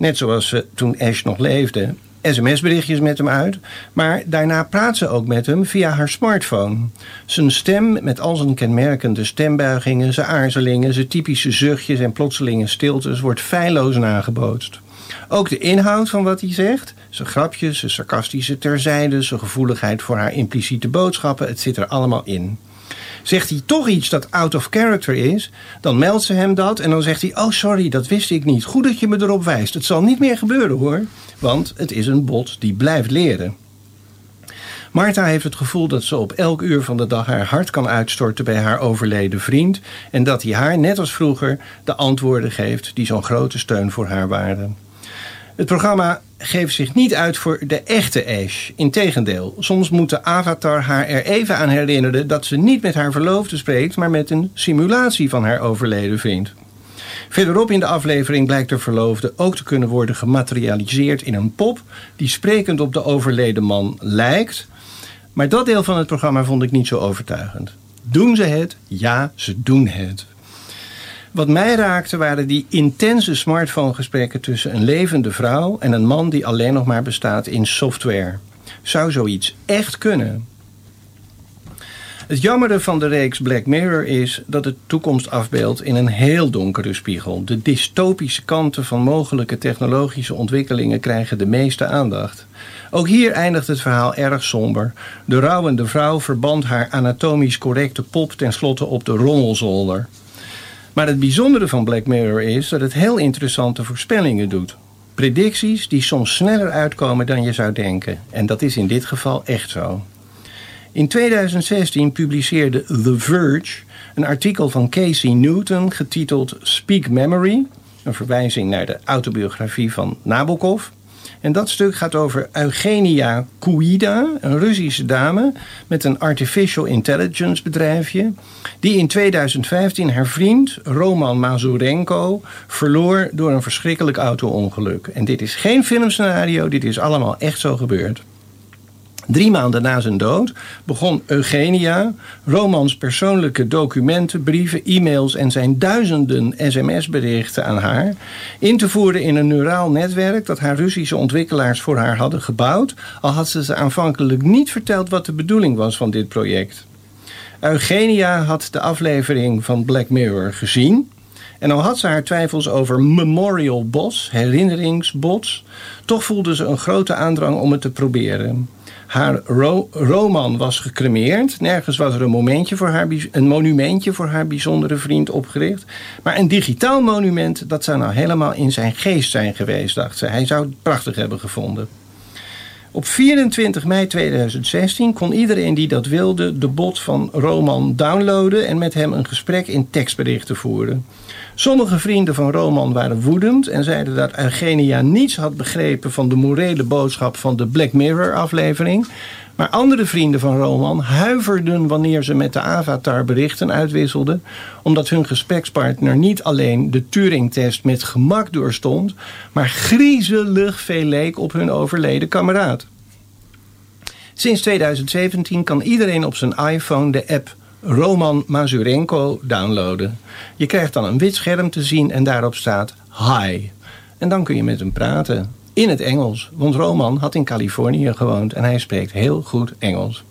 Net zoals ze toen Ash nog leefde. SMS-berichtjes met hem uit, maar daarna praat ze ook met hem via haar smartphone. Zijn stem, met al zijn kenmerkende stembuigingen, zijn aarzelingen, zijn typische zuchtjes en plotselinge stiltes, wordt feilloos nagebootst. Ook de inhoud van wat hij zegt, zijn grapjes, zijn sarcastische terzijde, zijn gevoeligheid voor haar impliciete boodschappen, het zit er allemaal in. Zegt hij toch iets dat out of character is, dan meldt ze hem dat en dan zegt hij: Oh, sorry, dat wist ik niet. Goed dat je me erop wijst. Het zal niet meer gebeuren hoor, want het is een bot die blijft leren. Martha heeft het gevoel dat ze op elk uur van de dag haar hart kan uitstorten bij haar overleden vriend en dat hij haar, net als vroeger, de antwoorden geeft die zo'n grote steun voor haar waren. Het programma geeft zich niet uit voor de echte Ash. Integendeel, soms moet de avatar haar er even aan herinneren dat ze niet met haar verloofde spreekt, maar met een simulatie van haar overleden vriend. Verderop in de aflevering blijkt de verloofde ook te kunnen worden gematerialiseerd in een pop die sprekend op de overleden man lijkt. Maar dat deel van het programma vond ik niet zo overtuigend. Doen ze het? Ja, ze doen het. Wat mij raakte waren die intense smartphonegesprekken tussen een levende vrouw en een man die alleen nog maar bestaat in software. Zou zoiets echt kunnen? Het jammere van de reeks Black Mirror is dat het toekomst afbeeldt in een heel donkere spiegel. De dystopische kanten van mogelijke technologische ontwikkelingen krijgen de meeste aandacht. Ook hier eindigt het verhaal erg somber. De rouwende vrouw verband haar anatomisch correcte pop tenslotte op de rommelzolder. Maar het bijzondere van Black Mirror is dat het heel interessante voorspellingen doet. Predicties die soms sneller uitkomen dan je zou denken. En dat is in dit geval echt zo. In 2016 publiceerde The Verge een artikel van Casey Newton getiteld Speak Memory, een verwijzing naar de autobiografie van Nabokov. En dat stuk gaat over Eugenia Kuida, een Russische dame met een artificial intelligence bedrijfje, die in 2015 haar vriend Roman Mazurenko verloor door een verschrikkelijk auto-ongeluk. En dit is geen filmscenario, dit is allemaal echt zo gebeurd. Drie maanden na zijn dood begon Eugenia Romans persoonlijke documenten, brieven, e-mails en zijn duizenden sms-berichten aan haar in te voeren in een neuraal netwerk dat haar Russische ontwikkelaars voor haar hadden gebouwd, al had ze ze aanvankelijk niet verteld wat de bedoeling was van dit project. Eugenia had de aflevering van Black Mirror gezien. En al had ze haar twijfels over memorial bots, herinneringsbots, toch voelde ze een grote aandrang om het te proberen. Haar roman was gecremeerd. Nergens was er een, momentje voor haar, een monumentje voor haar bijzondere vriend opgericht. Maar een digitaal monument, dat zou nou helemaal in zijn geest zijn geweest, dacht ze. Hij zou het prachtig hebben gevonden. Op 24 mei 2016 kon iedereen die dat wilde de bot van Roman downloaden en met hem een gesprek in tekstberichten voeren. Sommige vrienden van Roman waren woedend en zeiden dat Eugenia niets had begrepen van de morele boodschap van de Black Mirror aflevering. Maar andere vrienden van Roman huiverden wanneer ze met de avatar berichten uitwisselden, omdat hun gesprekspartner niet alleen de Turing-test met gemak doorstond, maar griezelig veel leek op hun overleden kameraad. Sinds 2017 kan iedereen op zijn iPhone de app Roman Mazurenko downloaden. Je krijgt dan een wit scherm te zien en daarop staat Hi. En dan kun je met hem praten. In het Engels, want Roman had in Californië gewoond en hij spreekt heel goed Engels.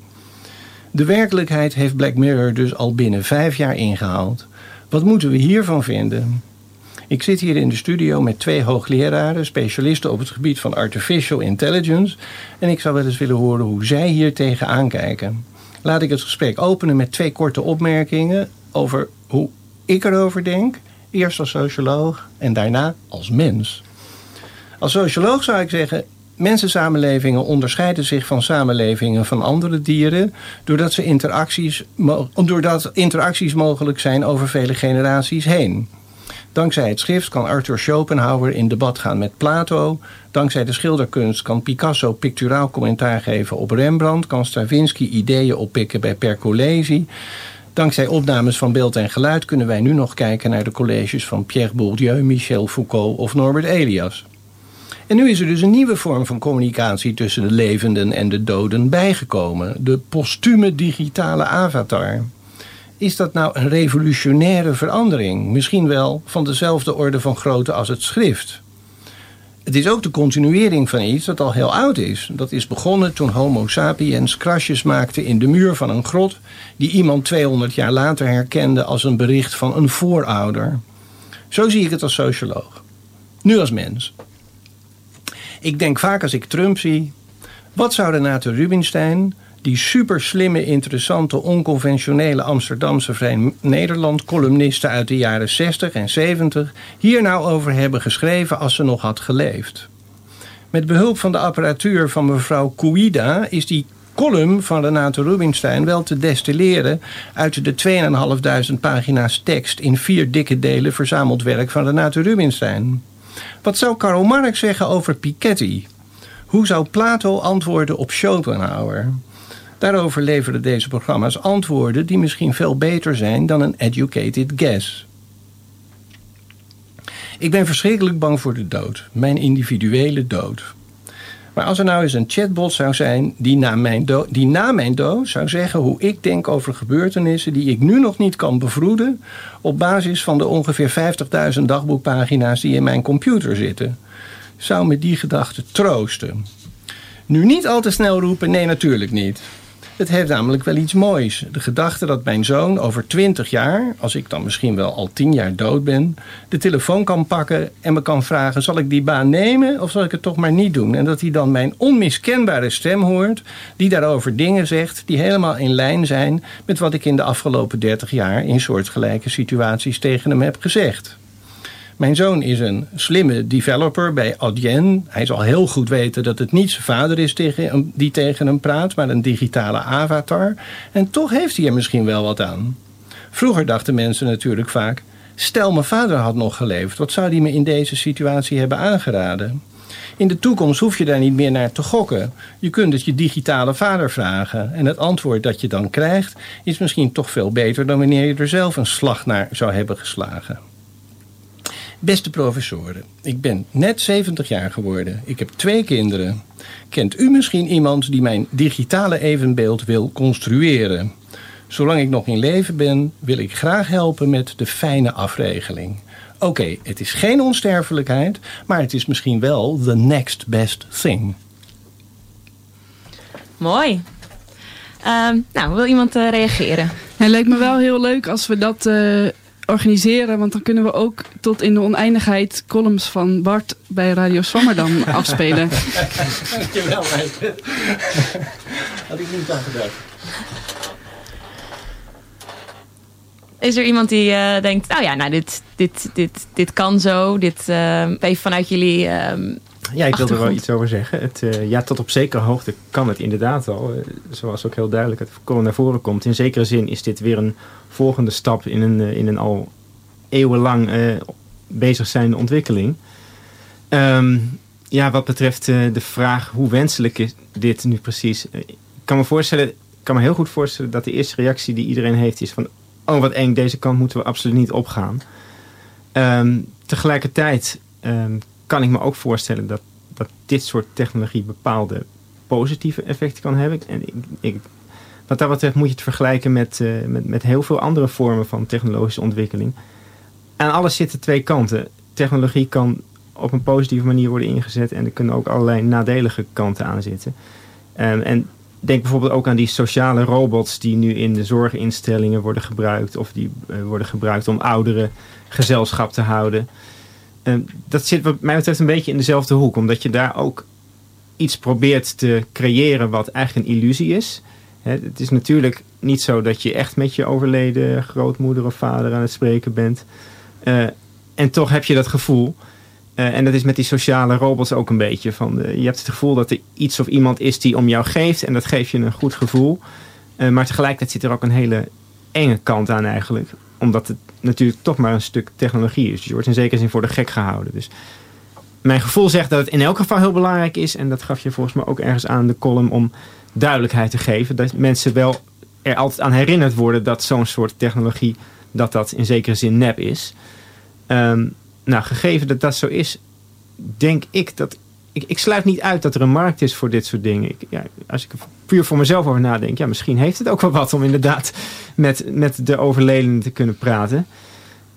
De werkelijkheid heeft Black Mirror dus al binnen vijf jaar ingehaald. Wat moeten we hiervan vinden? Ik zit hier in de studio met twee hoogleraren, specialisten op het gebied van artificial intelligence. En ik zou wel eens willen horen hoe zij hier tegenaan kijken. Laat ik het gesprek openen met twee korte opmerkingen over hoe ik erover denk. Eerst als socioloog en daarna als mens. Als socioloog zou ik zeggen, mensensamenlevingen onderscheiden zich van samenlevingen van andere dieren doordat, ze interacties, doordat interacties mogelijk zijn over vele generaties heen. Dankzij het schrift kan Arthur Schopenhauer in debat gaan met Plato. Dankzij de schilderkunst kan Picasso picturaal commentaar geven op Rembrandt. Kan Stravinsky ideeën oppikken bij Percolesi. Dankzij opnames van beeld en geluid kunnen wij nu nog kijken naar de colleges van Pierre Bourdieu, Michel Foucault of Norbert Elias. En nu is er dus een nieuwe vorm van communicatie tussen de levenden en de doden bijgekomen: de postume digitale avatar. Is dat nou een revolutionaire verandering? Misschien wel van dezelfde orde van grootte als het schrift. Het is ook de continuering van iets dat al heel oud is. Dat is begonnen toen Homo sapiens krasjes maakte in de muur van een grot, die iemand 200 jaar later herkende als een bericht van een voorouder. Zo zie ik het als socioloog. Nu als mens. Ik denk vaak als ik Trump zie. Wat zou Renate Rubinstein, die super slimme, interessante, onconventionele Amsterdamse Vrij Nederland columniste uit de jaren 60 en 70 hier nou over hebben geschreven als ze nog had geleefd? Met behulp van de apparatuur van mevrouw Kouida is die column van Renate Rubinstein wel te destilleren uit de 2.500 pagina's tekst in vier dikke delen verzameld werk van Renate Rubinstein. Wat zou Karl Marx zeggen over Piketty? Hoe zou Plato antwoorden op Schopenhauer? Daarover leveren deze programma's antwoorden die misschien veel beter zijn dan een educated guess. Ik ben verschrikkelijk bang voor de dood, mijn individuele dood. Maar als er nou eens een chatbot zou zijn die na, mijn dood, die na mijn dood zou zeggen hoe ik denk over gebeurtenissen die ik nu nog niet kan bevroeden op basis van de ongeveer 50.000 dagboekpagina's die in mijn computer zitten, zou me die gedachte troosten. Nu niet al te snel roepen, nee natuurlijk niet. Het heeft namelijk wel iets moois. De gedachte dat mijn zoon over twintig jaar, als ik dan misschien wel al tien jaar dood ben, de telefoon kan pakken en me kan vragen: zal ik die baan nemen of zal ik het toch maar niet doen? En dat hij dan mijn onmiskenbare stem hoort, die daarover dingen zegt die helemaal in lijn zijn met wat ik in de afgelopen dertig jaar in soortgelijke situaties tegen hem heb gezegd. Mijn zoon is een slimme developer bij Adyen. Hij zal heel goed weten dat het niet zijn vader is tegen die tegen hem praat, maar een digitale avatar. En toch heeft hij er misschien wel wat aan. Vroeger dachten mensen natuurlijk vaak: stel mijn vader had nog geleefd, wat zou hij me in deze situatie hebben aangeraden? In de toekomst hoef je daar niet meer naar te gokken. Je kunt het je digitale vader vragen. En het antwoord dat je dan krijgt is misschien toch veel beter dan wanneer je er zelf een slag naar zou hebben geslagen. Beste professoren, ik ben net 70 jaar geworden. Ik heb twee kinderen. Kent u misschien iemand die mijn digitale evenbeeld wil construeren? Zolang ik nog in leven ben, wil ik graag helpen met de fijne afregeling. Oké, het is geen onsterfelijkheid, maar het is misschien wel the next best thing. Mooi. Ehm, nou, wil iemand uh, reageren? Het lijkt me wel heel leuk als we dat uh, organiseren. Want dan kunnen we ook tot in de oneindigheid columns van Bart bij Radio Swammerdam afspelen. Dankjewel, meid. Had ik niet aan gedacht. Is er iemand die uh, denkt, nou ja, nou, dit, dit, dit, dit kan zo. Dit, uh, even vanuit jullie uh, Ja, ik wil er wel iets over zeggen. Het, uh, ja, tot op zekere hoogte kan het inderdaad al. zoals ook heel duidelijk het naar voren komt. In zekere zin is dit weer een volgende stap in een, in een al eeuwenlang bezig zijnde ontwikkeling. Um, ja, wat betreft de vraag hoe wenselijk is dit nu precies. Ik kan me voorstellen, kan me heel goed voorstellen dat de eerste reactie die iedereen heeft is van oh wat eng, deze kant moeten we absoluut niet opgaan. Um, tegelijkertijd um, kan ik me ook voorstellen dat, dat dit soort technologie bepaalde positieve effecten kan hebben. En ik, ik, wat dat betreft moet je het vergelijken met, uh, met, met heel veel andere vormen van technologische ontwikkeling. Aan alles zitten twee kanten. Technologie kan op een positieve manier worden ingezet en er kunnen ook allerlei nadelige kanten aan zitten. Um, en Denk bijvoorbeeld ook aan die sociale robots die nu in de zorginstellingen worden gebruikt. Of die uh, worden gebruikt om ouderen gezelschap te houden. Uh, dat zit wat mij betreft een beetje in dezelfde hoek. Omdat je daar ook iets probeert te creëren wat eigenlijk een illusie is. Het is natuurlijk niet zo dat je echt met je overleden grootmoeder of vader aan het spreken bent. Uh, en toch heb je dat gevoel. Uh, en dat is met die sociale robots ook een beetje. Van, je hebt het gevoel dat er iets of iemand is die om jou geeft. En dat geeft je een goed gevoel. Maar tegelijkertijd zit er ook een hele enge kant aan eigenlijk. Omdat het natuurlijk toch maar een stuk technologie is. Dus je wordt in zekere zin voor de gek gehouden. Dus mijn gevoel zegt dat het in elk geval heel belangrijk is. En dat gaf je volgens mij ook ergens aan de column om duidelijkheid te geven. Dat mensen wel er altijd aan herinnerd worden dat zo'n soort technologie, dat dat in zekere zin nep is. Ehm, nou, gegeven dat dat zo is, denk ik dat. Ik, ik sluit niet uit dat er een markt is voor dit soort dingen. Ik, ja, als ik er puur voor mezelf over nadenk, ja, misschien heeft het ook wel wat om inderdaad met, met de overledenen te kunnen praten.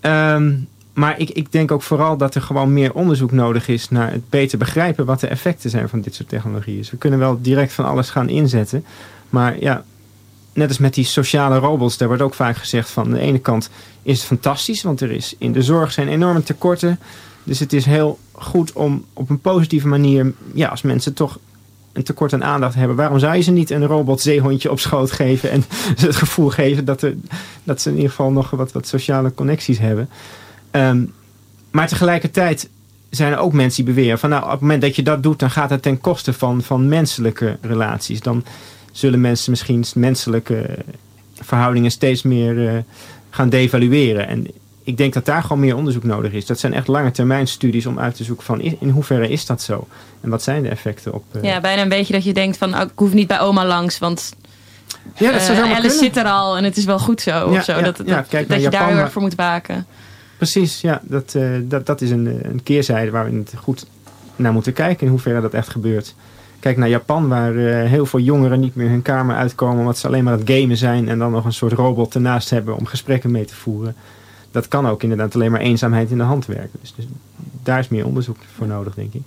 Ehm, maar ik, ik denk ook vooral dat er gewoon meer onderzoek nodig is naar het beter begrijpen wat de effecten zijn van dit soort technologieën. Dus we kunnen wel direct van alles gaan inzetten. Maar ja, net als met die sociale robots, daar wordt ook vaak gezegd van de ene kant is het fantastisch, want er is in de zorg zijn enorme tekorten. Dus het is heel goed om op een positieve manier, ja, als mensen toch een tekort aan aandacht hebben, waarom zou je ze niet een robot zeehondje op schoot geven en ze het gevoel geven dat, er, dat ze in ieder geval nog wat, wat sociale connecties hebben. Ehm, maar tegelijkertijd zijn er ook mensen die beweren van nou, op het moment dat je dat doet, dan gaat het ten koste van, van menselijke relaties. Dan zullen mensen misschien menselijke verhoudingen steeds meer uh, gaan devalueren. En ik denk dat daar gewoon meer onderzoek nodig is. Dat zijn echt lange termijn studies om uit te zoeken van in hoeverre is dat zo? En wat zijn de effecten op... Uh... Ja, bijna een beetje dat je denkt van oh, ik hoef niet bij oma langs, want ja, dat zou uh, Alice kunnen. zit er al en het is wel goed zo. Ja, of zo. ja, dat dat, ja, kijk dat je daar Japan, heel maar- erg voor moet waken. Precies, ja. Dat, eh, dat, dat is een, een keerzijde waar we het goed naar moeten kijken. In hoeverre dat echt gebeurt. Kijk naar Japan, waar eh, heel veel jongeren niet meer hun kamer uitkomen. omdat ze alleen maar aan het gamen zijn. en dan nog een soort robot ernaast hebben om gesprekken mee te voeren. Dat kan ook inderdaad alleen maar eenzaamheid in de hand werken. Dus, dus daar is meer onderzoek voor nodig, denk ik.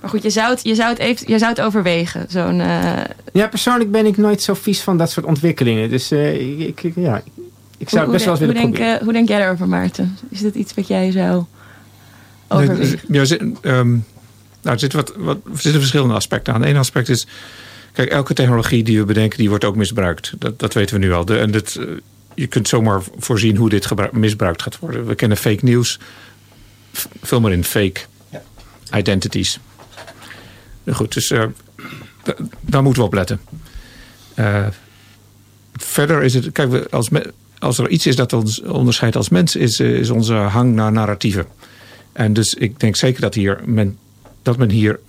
Maar goed, je zou het, je zou het, even, je zou het overwegen. Zo'n, eh, Ja, persoonlijk ben ik nooit zo vies van dat soort ontwikkelingen. Dus eh, ik, ik- ja, ik zou het best wel eens hoe, willen denk, proberen. eh, hoe denk jij daarover, Maarten? Is dit iets wat jij zou Nee, overwegen? Ja, er zit- ehm, nou, er zitten, wat, wat, er zitten verschillende aspecten aan. Eén aspect is, kijk, elke technologie die we bedenken, die wordt ook misbruikt. Dat, dat weten we nu al. De, en dit, eh, je kunt zomaar voorzien hoe dit misbruikt gaat worden. We kennen fake nieuws. V- Vul maar in fake Ja. identities. Goed, dus eh, daar moeten we op letten. Eh, verder is het, kijk, als, me- als er iets is dat ons onderscheidt als mens, is, eh, is onze hang naar narratieven. En dus ik denk zeker dat, hier men, dat men hier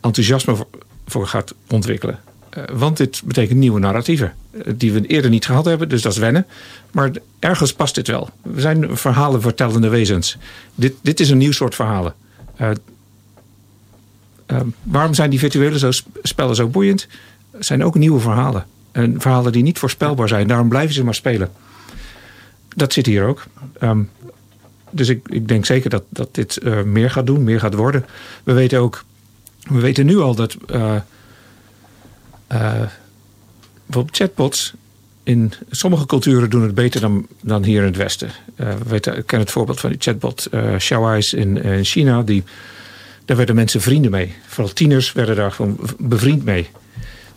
enthousiasme voor, voor gaat ontwikkelen. Eh, want dit betekent nieuwe narratieven. eh, die we eerder niet gehad hebben, dus dat is wennen. Maar ergens past dit wel. We zijn verhalen vertellende wezens. Dit, dit is een nieuw soort verhalen. Eh, waarom zijn die virtuele zo, spellen zo boeiend? Het zijn ook nieuwe verhalen. En verhalen die niet voorspelbaar zijn. Daarom blijven ze maar spelen. Dat zit hier ook. Ehm, dus ik, ik denk zeker dat, dat dit meer gaat doen, meer gaat worden. We weten ook, we weten nu al dat bijvoorbeeld chatbots in sommige culturen doen het beter dan, dan hier in het Westen. Eh, we weten, ik ken het voorbeeld van die chatbot eh Xiaoi's in, in China. Die, daar werden mensen vrienden mee. Vooral tieners werden daar gewoon bevriend mee.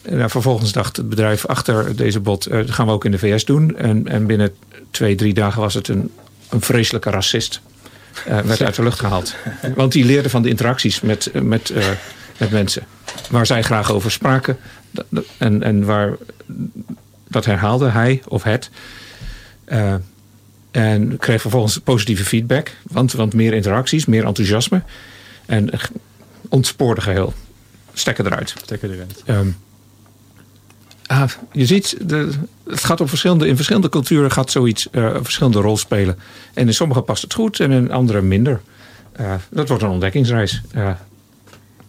En nou, vervolgens dacht het bedrijf achter deze bot, eh, dat gaan we ook in de VS doen. En, en binnen twee, drie dagen was het een, een vreselijke racist. Eh, werd uit de lucht gehaald. Want die leerde van de interacties met, eh, met, eh, met mensen. Waar zij graag over spraken. En, en waar, dat herhaalde hij of het. Eh, en kreeg vervolgens positieve feedback. Want, want meer interacties, meer enthousiasme. En ontspoorde geheel. Stekken eruit. Stekker eruit. Ehm, ah, je ziet, de, het gaat op verschillende, in verschillende culturen gaat zoiets eh, een verschillende rol spelen. En in sommige past het goed en in andere minder. Eh, dat wordt een ontdekkingsreis.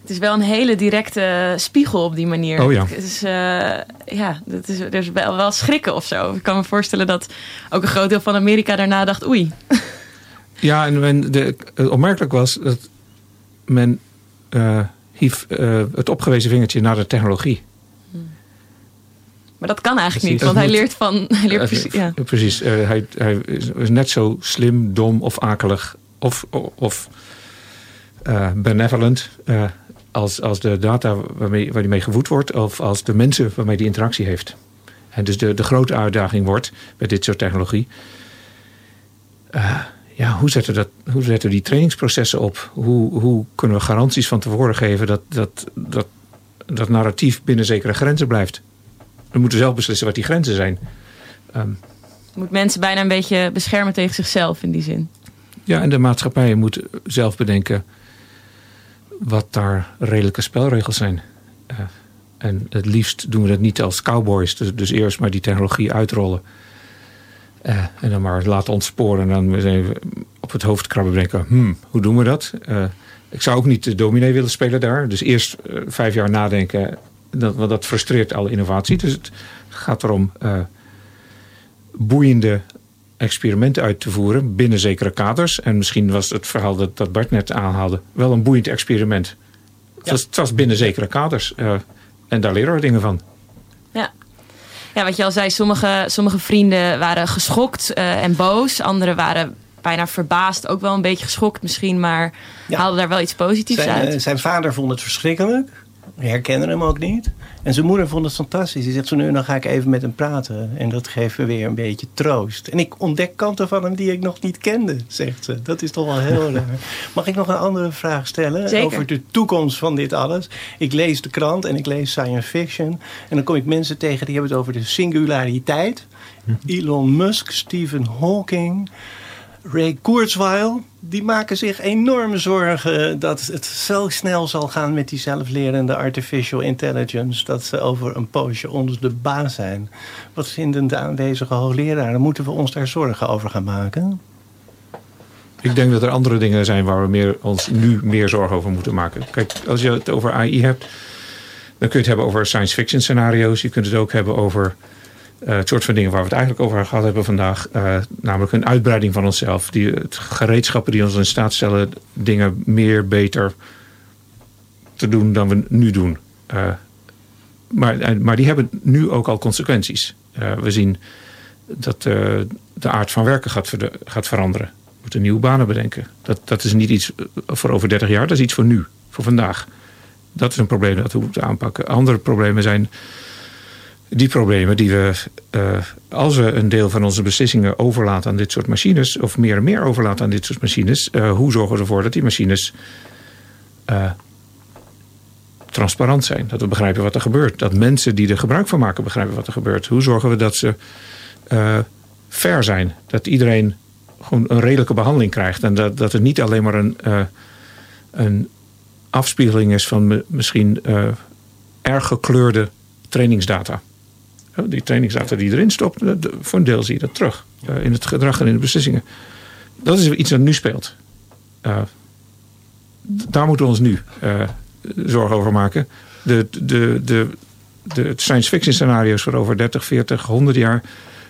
Het is wel een hele directe spiegel op die manier. Oh ja. Het is, eh, ja, dat is, er is wel, wel schrikken of zo. Ik kan me voorstellen dat ook een groot deel van Amerika daarna dacht... oei, ja, en men, de, het opmerkelijk was dat men eh, hief eh, het opgewezen vingertje naar de technologie. maar dat kan eigenlijk niet. Want hij leert van... Hij leert precies, ja. Precies. hij, hij is net zo slim, dom of akelig of, of benevolent als, als de data waarmee, waar die mee gevoed wordt of als de mensen waarmee die interactie heeft. En dus de, de grote uitdaging wordt met dit soort technologie. eh, ja, hoe zetten, we dat, hoe zetten we die trainingsprocessen op? Hoe, hoe kunnen we garanties van tevoren geven dat, dat, dat, dat narratief binnen zekere grenzen blijft? We moeten zelf beslissen wat die grenzen zijn. Ehm, moet mensen bijna een beetje beschermen tegen zichzelf in die zin. Ja, en de maatschappijen moeten zelf bedenken wat daar redelijke spelregels zijn. Uh, en het liefst doen we dat niet als cowboys. Dus, dus eerst maar die technologie uitrollen. Uh, en dan maar laten ontsporen. En dan even op het hoofd krabben en denken... Hmm, hoe doen we dat? Uh, ik zou ook niet de dominee willen spelen daar. Dus eerst vijf jaar nadenken. Dat, want dat frustreert alle innovatie. Dus het gaat erom boeiende experimenten uit te voeren binnen zekere kaders. En misschien was het verhaal dat, dat Bart net aanhaalde wel een boeiend experiment. Het, was, het was binnen zekere kaders. Uh, en daar leren we dingen van. Ja. Ja, wat je al zei, sommige, sommige vrienden waren geschokt uh, en boos. Anderen waren bijna verbaasd, ook wel een beetje geschokt misschien, maar ja. haalden daar wel iets positiefs zijn, uit. Uh, zijn vader vond het verschrikkelijk herkennen hem ook niet. En zijn moeder vond het fantastisch. Die zegt zo nu dan ga ik even met hem praten. En dat geeft me weer een beetje troost. En ik ontdek kanten van hem die ik nog niet kende, zegt ze. Dat is toch wel heel raar. Mag ik nog een andere vraag stellen? Zeker. Over de toekomst van dit alles. Ik lees de krant en ik lees science fiction. En dan kom ik mensen tegen die hebben het over de singulariteit. Elon Musk, Stephen Hawking... Ray Kurzweil, die maken zich enorm zorgen dat het zo snel zal gaan met die zelflerende artificial intelligence, dat ze over een poosje ons de baas zijn. Wat vinden de aanwezige hoogleraren? Moeten we ons daar zorgen over gaan maken? Ik denk dat er andere dingen zijn waar we meer, ons nu meer zorgen over moeten maken. Kijk, als je het over AI hebt, dan kun je het hebben over science fiction scenario's. Je kunt het ook hebben over uh, het soort van dingen waar we het eigenlijk over gehad hebben vandaag. Uh, namelijk een uitbreiding van onszelf. Die, het gereedschappen die ons in staat stellen dingen meer, beter te doen dan we nu doen. Uh, maar, maar die hebben nu ook al consequenties. we zien dat de aard van werken gaat, gaat veranderen. We moeten nieuwe banen bedenken. Dat, dat is niet iets voor over 30 jaar, dat is iets voor nu, voor vandaag. Dat is een probleem dat we moeten aanpakken. Andere problemen zijn die problemen die we, uh, als we een deel van onze beslissingen overlaten aan dit soort machines, of meer en meer overlaten aan dit soort machines, uh, hoe zorgen we ervoor dat die machines uh, transparant zijn? Dat we begrijpen wat er gebeurt. Dat mensen die er gebruik van maken begrijpen wat er gebeurt. Hoe zorgen we dat ze fair zijn? Dat iedereen gewoon een redelijke behandeling krijgt. En dat, dat het niet alleen maar een, een afspiegeling is van misschien erg gekleurde trainingsdata. Die trainingsdata die erin stopt, voor een deel zie je dat terug. in het gedrag en in de beslissingen. Dat is iets dat nu speelt. Uh, daar moeten we ons nu zorgen over maken. De, de, de, de science fiction scenario's voor over 30, 40, 100 jaar.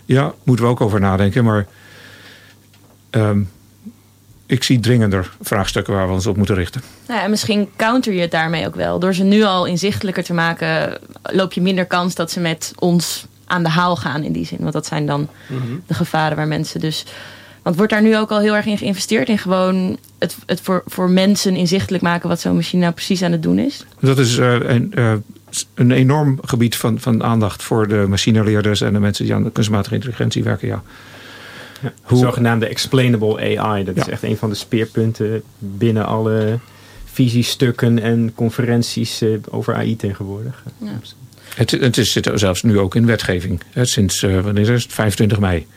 Ja, moeten we ook over nadenken. Maar um, ik zie dringender vraagstukken waar we ons op moeten richten. Nou ja, misschien counter je het daarmee ook wel. Door ze nu al inzichtelijker te maken, loop je minder kans dat ze met ons aan de haal gaan in die zin. Want dat zijn dan mm -hmm. de gevaren waar mensen dus. Want wordt daar nu ook al heel erg in geïnvesteerd in gewoon het, het voor, voor mensen inzichtelijk maken wat zo'n machine nou precies aan het doen is? Dat is uh, een, uh, een enorm gebied van, van aandacht voor de machineleerders en de mensen die aan de kunstmatige intelligentie werken, ja. Hoe, zogenaamde explainable AI. Dat ja. is echt een van de speerpunten binnen alle visiestukken en conferenties over AI tegenwoordig. Ja. Het, het is, zit zelfs nu ook in wetgeving. Sinds uh, wanneer is het? 25 mei.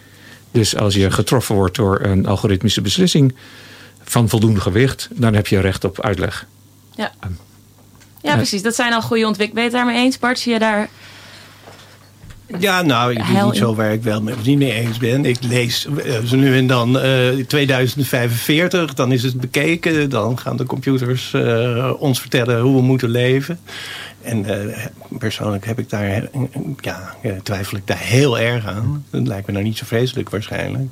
Dus als je getroffen wordt door een algoritmische beslissing van voldoende gewicht, dan heb je recht op uitleg. Ja, ja precies. Dat zijn al goede ontwikkelingen. Ben je het daarmee eens, Bart? Zie je daar ja, nou, ik weet niet zo waar ik wel niet mee eens ben. Ik lees zo nu en dan uh, 2045, dan is het bekeken. Dan gaan de computers uh, ons vertellen hoe we moeten leven. En uh, persoonlijk heb ik daar, ja, twijfel ik daar heel erg aan. Dat lijkt me nou niet zo vreselijk waarschijnlijk.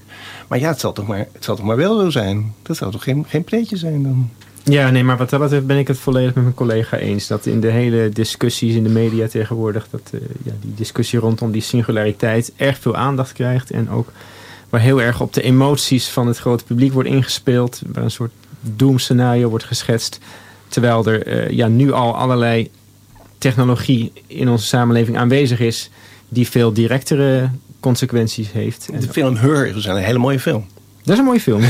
Maar ja, het zal toch maar, het zal toch maar wel zo zijn. Dat zal toch geen, geen preetje zijn dan. Ja, nee, maar wat dat betreft ben ik het volledig met mijn collega eens. Dat in de hele discussies in de media tegenwoordig, dat uh, ja, die discussie rondom die singulariteit erg veel aandacht krijgt. En ook waar heel erg op de emoties van het grote publiek wordt ingespeeld. Waar een soort doemscenario wordt geschetst. Terwijl er uh, ja, nu al allerlei technologie in onze samenleving aanwezig is. Die veel directere consequenties heeft. De film Her is een hele mooie film. Dat is een mooie film.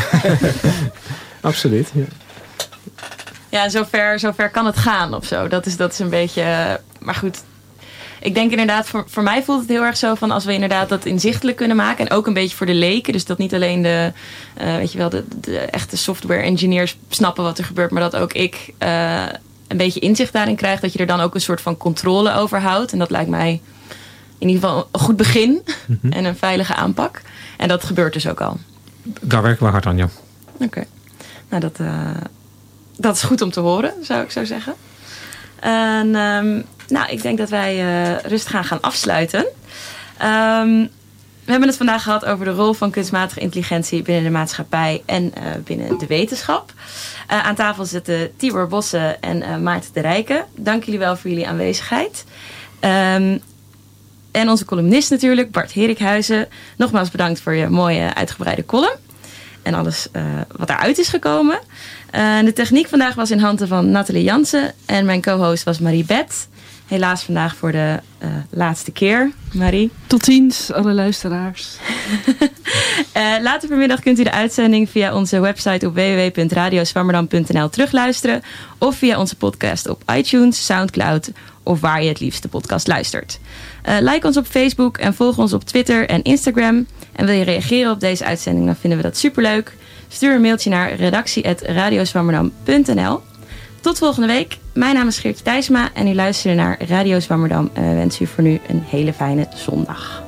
Absoluut, ja. Ja, zover, zover kan het gaan of zo. Dat is, dat is een beetje... Maar goed, ik denk inderdaad, voor, voor mij voelt het heel erg zo van als we inderdaad dat inzichtelijk kunnen maken. En ook een beetje voor de leken. Dus dat niet alleen de, uh, weet je wel, de, de, echte software engineers snappen wat er gebeurt, maar dat ook ik uh, een beetje inzicht daarin krijg. Dat je er dan ook een soort van controle over houdt. En dat lijkt mij in ieder geval een goed begin mm-hmm. en een veilige aanpak. En dat gebeurt dus ook al. Daar werken we hard aan, ja. Oké. Okay. Nou, dat, uh, dat is goed om te horen, zou ik zo zeggen. En um, nou, ik denk dat wij uh, rustig gaan gaan afsluiten. Um, we hebben het vandaag gehad over de rol van kunstmatige intelligentie binnen de maatschappij en uh, binnen de wetenschap. Uh, aan tafel zitten Tibor Bossen en Maarten de Rijken. Dank jullie wel voor jullie aanwezigheid. Um, en onze columnist natuurlijk, Bart Herikhuizen. Nogmaals bedankt voor je mooie uitgebreide column. En alles wat eruit is gekomen. de techniek vandaag was in handen van Nathalie Jansen. En mijn co-host was Marie Bet. Helaas vandaag voor de uh, laatste keer, Marie. Tot ziens, alle luisteraars. later vanmiddag kunt u de uitzending via onze website op www.radioswammerdam.nl terugluisteren. Of via onze podcast op iTunes, Soundcloud of waar je het liefst de podcast luistert. Like ons op Facebook en volg ons op Twitter en Instagram. En wil je reageren op deze uitzending, dan vinden we dat superleuk. Stuur een mailtje naar redactie.radioswammerdam.nl tot volgende week. Mijn naam is Geertje Thijsma en u luistert naar Radio Zwammerdam. En we wensen u voor nu een hele fijne zondag.